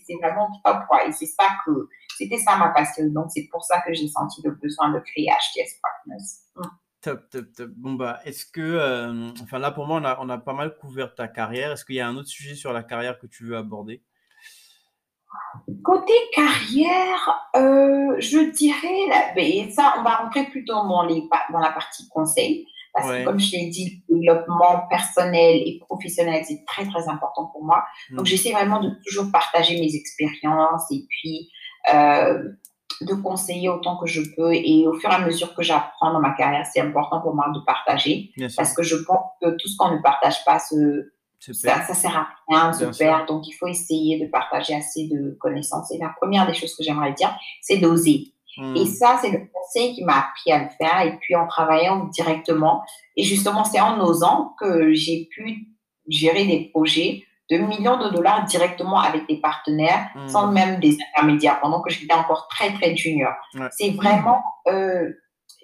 c'est, mm. vraiment top. Quoi. Et c'est ça que, c'était ça ma passion. Donc, c'est pour ça que j'ai senti le besoin de créer HTS Partners. Mm. Top, top, top. Bon, bah, est-ce que, euh, enfin là, pour moi, on a, on a pas mal couvert ta carrière. Est-ce qu'il y a un autre sujet sur la carrière que tu veux aborder? Côté carrière, euh, je dirais, mais ça, on va rentrer plutôt dans, les, dans la partie conseil. Parce que, comme je l'ai dit, le développement personnel et professionnel, c'est très, très important pour moi. Donc, hmm. j'essaie vraiment de toujours partager mes expériences et puis euh, de conseiller autant que je peux. Et au fur et à mesure que j'apprends dans ma carrière, c'est important pour moi de partager. parce que je pense que tout ce qu'on ne partage pas se ça, ça sert à rien, se perd. Donc, il faut essayer de partager assez de connaissances. Et la première des choses que j'aimerais dire, c'est d'oser. Hmm. Et ça, c'est le conseil qui m'a appris à le faire. Et puis, en travaillant directement. Et justement, c'est en osant que j'ai pu gérer des projets de millions de dollars directement avec des partenaires, hmm. sans même des intermédiaires, pendant que j'étais encore très, très junior. C'est vraiment, euh,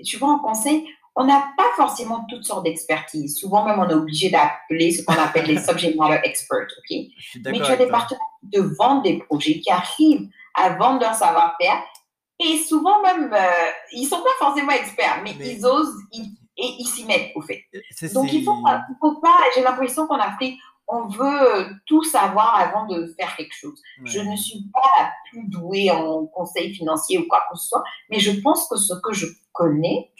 tu vois, un conseil, on n'a pas forcément toutes sortes d'expertise. Souvent même, on est obligé d'appeler ce qu'on appelle les subject matter experts, ok? Mais tu as des partenaires qui te vendent des projets, qui arrivent à vendre leur savoir-faire. Et souvent même, euh, ils sont pas forcément experts, mais, ils osent et ils s'y mettent, au fait. Donc, il faut, faut pas, j'ai l'impression qu'en Afrique, on veut tout savoir avant de faire quelque chose. Je ne suis pas la plus douée en conseil financier ou quoi que ce soit, mais je pense que ce que je connais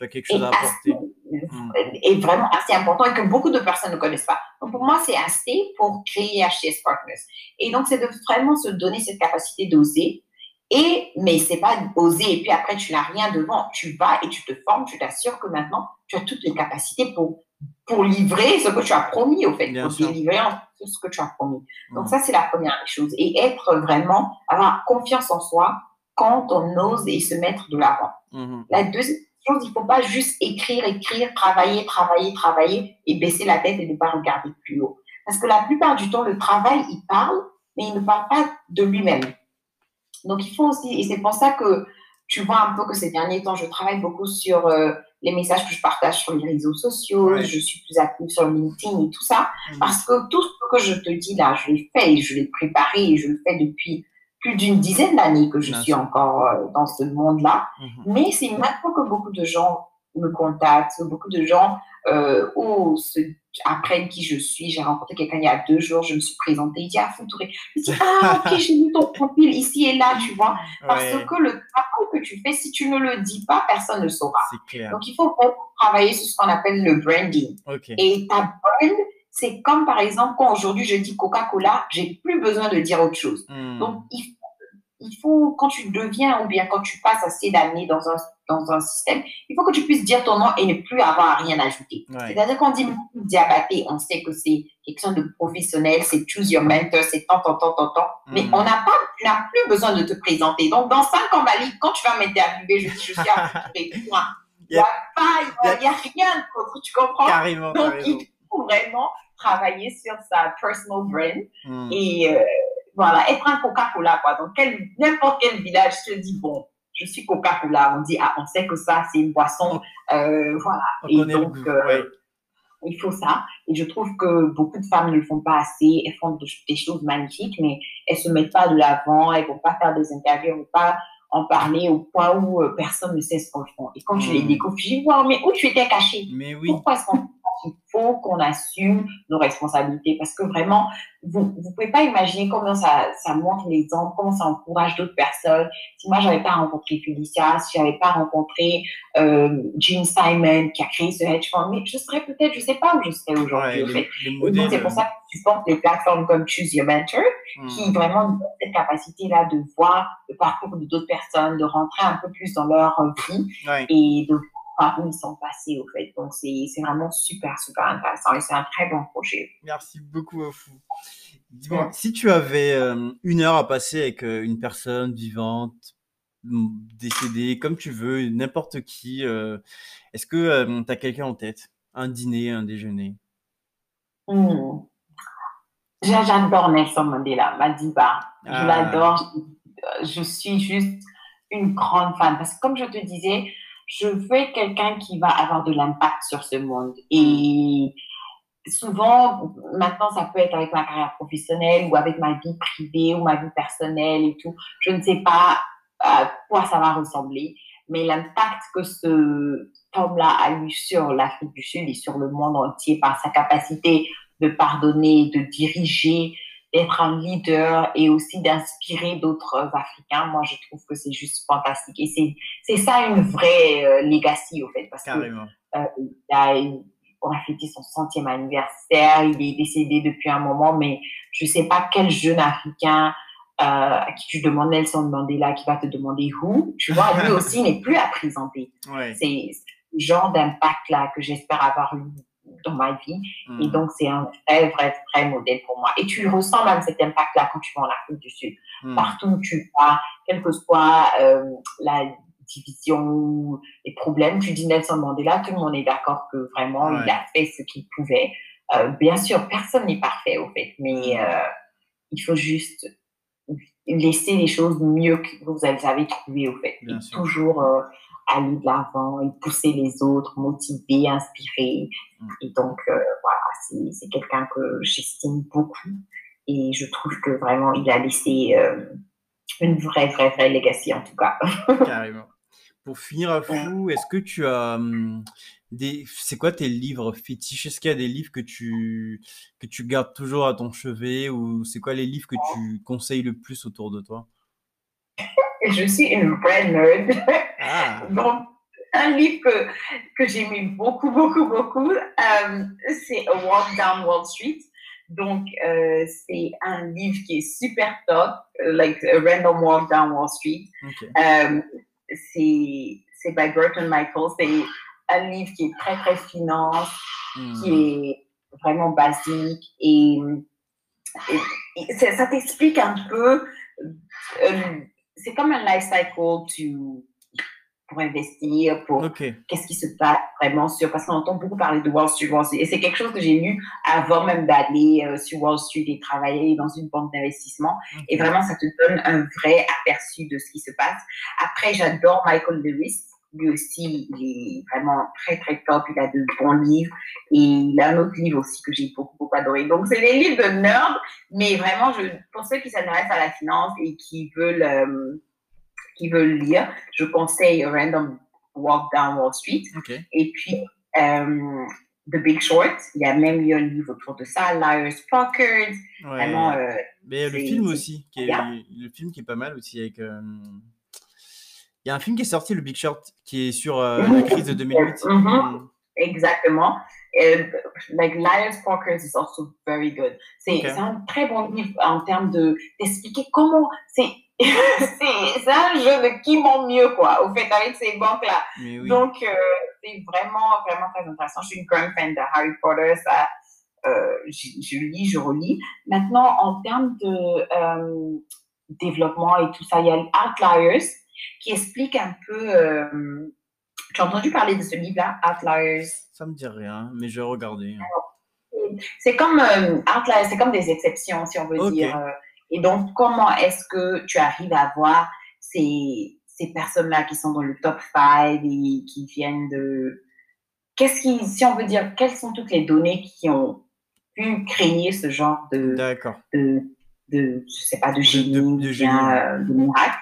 est, vraiment assez important et que beaucoup de personnes ne connaissent pas. Donc pour moi, c'est assez pour créer HTS Partners. Et donc, c'est de vraiment se donner cette capacité d'oser. Et, mais c'est pas oser et puis après tu n'as rien devant. Tu vas et tu te formes, tu t'assures que maintenant tu as toutes les capacités pour pour livrer ce que tu as promis, au fait, pour délivrer tout ce que tu as promis. Donc, ça, c'est la première chose. Et être vraiment, avoir confiance en soi quand on ose et se mettre de l'avant. Mm-hmm. La deuxième chose, il ne faut pas juste écrire, écrire, travailler, travailler, travailler et baisser la tête et ne pas regarder plus haut. Parce que la plupart du temps, le travail, il parle, mais il ne parle pas de lui-même. Donc, il faut aussi, et c'est pour ça que tu vois un peu que ces derniers temps, je travaille beaucoup sur euh, les messages que je partage sur les réseaux sociaux, je suis plus active sur LinkedIn et tout ça, mm. parce que tout ce que je te dis là, je l'ai fait et je l'ai préparé et je le fais depuis plus d'une dizaine d'années que je suis encore euh, dans ce monde-là. Mm-hmm. Mais c'est maintenant que beaucoup de gens me contactent, beaucoup de gens euh, ou apprennent qui je suis. J'ai rencontré quelqu'un il y a deux jours, je me suis présentée, il dit Ah, Foutouré. Je dis Ah, ok, j'ai vu ton profil ici et là, tu vois. Parce que le travail que tu fais, si tu ne le dis pas, personne ne saura. Clair. Donc, il faut travailler sur ce qu'on appelle le branding. Et ta brand, c'est comme par exemple, quand aujourd'hui je dis Coca-Cola, j'ai plus besoin de dire autre chose. Hmm. Donc, il il faut, quand tu deviens ou bien quand tu passes assez d'années dans un, dans un système, il faut que tu puisses dire ton nom et ne plus avoir à rien ajouter. C'est-à-dire qu'on dit diabaté, on sait que c'est quelque chose de professionnel, c'est choose your mentor, c'est tant, tant, tant, tant, tant. Mais mm. on n'a pas, n'as plus besoin de te présenter. Donc, dans cinq ans, Mali, quand tu vas m'interviewer, je dis, je suis à Il n'y a pas, il n'y a, rien contre, tu comprends? Carrément, Donc, il faut vraiment travailler sur sa personal brand mm. et, euh, voilà, être un Coca-Cola, quoi. Donc, n'importe quel village te dit, bon, je suis Coca-Cola. On dit, ah, on sait que ça, c'est une boisson. Euh, voilà. et donc, euh, il faut ça. Et je trouve que beaucoup de femmes ne le font pas assez. Elles font des choses magnifiques, mais elles se mettent pas de l'avant. Elles vont pas faire des interviews, elles vont pas en parler au point où euh, personne ne sait ce qu'elles font. Et quand tu les hmm. découvres, tu dis, wow, mais où tu étais caché? Mais oui. Pourquoi est-ce qu'on il faut qu'on assume nos responsabilités parce que vraiment, vous ne pouvez pas imaginer comment ça, ça montre l'exemple, comment ça encourage d'autres personnes. Si moi, j'avais pas rencontré Felicia, si j'avais pas rencontré euh, Jim Simon qui a créé ce hedge fund, mais je serais peut-être, je sais pas où je serais aujourd'hui. c'est pour ça que tu penses les plateformes comme Choose Your Mentor hmm. qui vraiment ont cette capacité-là de voir le parcours de d'autres personnes, de rentrer un peu plus dans leur vie et de où ils sont passés, au fait. Donc, c'est vraiment super, super intéressant et c'est un très bon projet. Merci beaucoup, Ofou. Dis-moi, si tu avais euh, une heure à passer avec euh, une personne vivante, décédée, comme tu veux, n'importe qui, euh, est-ce que tu as quelqu'un en tête? Un dîner, un déjeuner? Hmm. J'adore Nelson Mandela, ma diva. Je ah. l'adore. Je suis juste une grande fan. Parce que comme je te disais, je veux quelqu'un qui va avoir de l'impact sur ce monde. Et souvent, maintenant, ça peut être avec ma carrière professionnelle ou avec ma vie privée ou ma vie personnelle et tout. Je ne sais pas à quoi ça va ressembler, mais l'impact que ce homme-là a eu sur l'Afrique du Sud et sur le monde entier par sa capacité de pardonner, de diriger, d'être un leader et aussi d'inspirer d'autres Africains. Moi, je trouve que c'est juste fantastique. Et c'est ça une vraie euh, legacy, au fait, parce Carrément. que euh, il a, on a fêté son centième anniversaire, il est décédé depuis un moment, mais je ne sais pas quel jeune Africain euh, à qui tu demandes Nelson Mandela qui va te demander où, tu vois, lui aussi n'est plus à présenter. C'est ce genre d'impact-là que j'espère avoir eu dans ma vie. Et hmm. donc, c'est un vrai, vrai, vrai modèle pour moi. Et tu ressens même cet impact-là quand tu vas en Afrique du Sud. Hmm. Partout où tu vas, quelle que soit euh, la division, les problèmes, tu dis Nelson Mandela, tout le monde est d'accord que vraiment, il a fait ce qu'il pouvait. Euh, bien sûr, personne n'est parfait, au fait, mais hmm. euh, il faut juste laisser les choses mieux que vous avez trouvé, au fait. toujours aller de l'avant et pousser les autres, motiver, inspirer. Mm. Et donc, euh, voilà, c'est quelqu'un que j'estime beaucoup et je trouve que vraiment, il a laissé euh, une vraie, vraie, vraie legacy en tout cas. Carrément. Pour finir à fou, est-ce que tu as hum, des... C'est quoi tes livres fétiches? Est-ce qu'il y a des livres que tu, que tu gardes toujours à ton chevet ou c'est quoi les livres que tu conseilles le plus autour de toi? Je suis une vraie nerd. Ah. Donc, un livre que, que j'aimais beaucoup, beaucoup, beaucoup, euh, c'est A Walk Down Wall Street. Donc, euh, c'est un livre qui est super top, like A Random Walk Down Wall Street. Euh, c'est by Burton Michael. C'est un livre qui est très, très finance, hmm. qui est vraiment basique et ça t'explique un peu. C'est comme un life cycle pour investir, pour qu'est-ce qui se passe vraiment sur. Parce qu'on entend beaucoup parler de Wall Street, Et c'est quelque chose que j'ai lu avant même d'aller euh, sur Wall Street et travailler dans une banque d'investissement. Et vraiment, ça te donne un vrai aperçu de ce qui se passe. Après, j'adore Michael Lewis lui aussi, il est vraiment très, très top. Il a de bons livres. Et il a un autre livre aussi que j'ai beaucoup, beaucoup adoré. Donc, c'est des livres de nerd, mais vraiment, je, pour ceux qui s'intéressent à la finance et qui veulent, euh, qui veulent lire, je conseille Random Walk Down Wall Street. Et puis, euh, The Big Short, il y a même eu un livre autour de ça, Liars Pockers. Vraiment, euh, mais le film aussi, qui est, le film qui est pas mal aussi avec. Il y a un film qui est sorti, le Big Short, qui est sur euh, la crise de 2008. Mm-hmm. Mm. Exactement. Et, like Liar's Poker is also very good. C'est un très bon livre en termes de d'expliquer comment c'est c'est un jeu de qui ment mieux quoi au fait avec ces banques là. Donc euh, c'est vraiment vraiment très intéressant. Je suis une grande fan de Harry Potter. Ça, euh, je, lis, je relis. Maintenant en termes de développement et tout ça, il y a Outliers qui explique un peu. Euh, tu as entendu parler de ce livre-là, Outliers? Ça me dit rien, mais je vais regarder. C'est comme euh, Outliers, c'est comme des exceptions, si on veut dire. Euh. Et donc, comment est-ce que tu arrives à voir ces, ces personnes-là qui sont dans le top 5 et qui viennent de. Qu'est-ce qui, si on veut dire, quelles sont toutes les données qui ont pu créer ce genre de. D'accord. De, de, je sais pas, de génie, de, de, de, de miracle?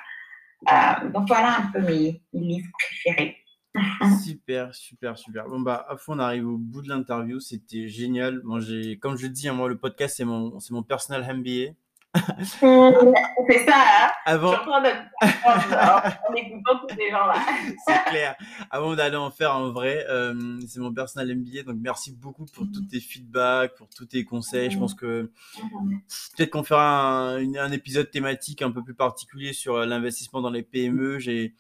Euh, donc voilà un peu mes, livres préférés. super, super, super. Bon, bah, à fond, on arrive au bout de l'interview. C'était génial. Bon, comme je dis, hein, moi, le podcast, c'est mon, mon personal MBA. C'est ça, hein Avant... En écoutant tous ces gens-là. c'est clair. Avant d'aller en faire en vrai, euh, c'est mon personnel MBA. Donc, merci beaucoup pour tous tes feedbacks, pour tous tes conseils. Je pense que peut-être qu'on fera un, un, épisode thématique un peu plus particulier sur euh, l'investissement dans les PME. J'ai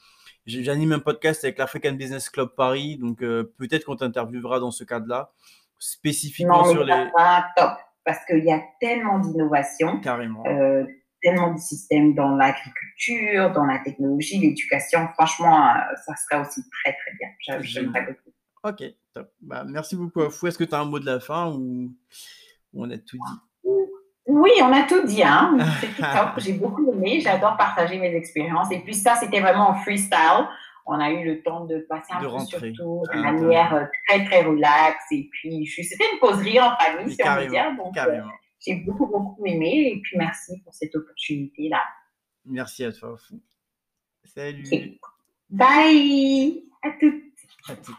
J'anime un podcast avec l'African Business Club Paris, donc euh, peut-être qu'on t'interviewera dans ce cadre-là, spécifiquement sur les. top parce qu'il y a tellement d'innovations, euh, tellement de systèmes dans l'agriculture, dans la technologie, l'éducation. Franchement, euh, ça serait aussi très, très bien. J'aimerais beaucoup. Ok, top. Bah, merci beaucoup, Afou. Est-ce que tu as un mot de la fin ou on a tout dit? Oui, on a tout dit. Hein. J'ai beaucoup aimé. J'adore partager mes expériences. Et puis ça, c'était vraiment en freestyle on a eu le temps de passer un peu sur tout de manière euh, très, très relaxe. Et puis, c'était une causerie en famille, si on veut dire. Donc, euh, j'ai beaucoup, beaucoup aimé. Et puis, merci pour cette opportunité-là. Merci à toi. Salut. Bye. À toutes. À toutes.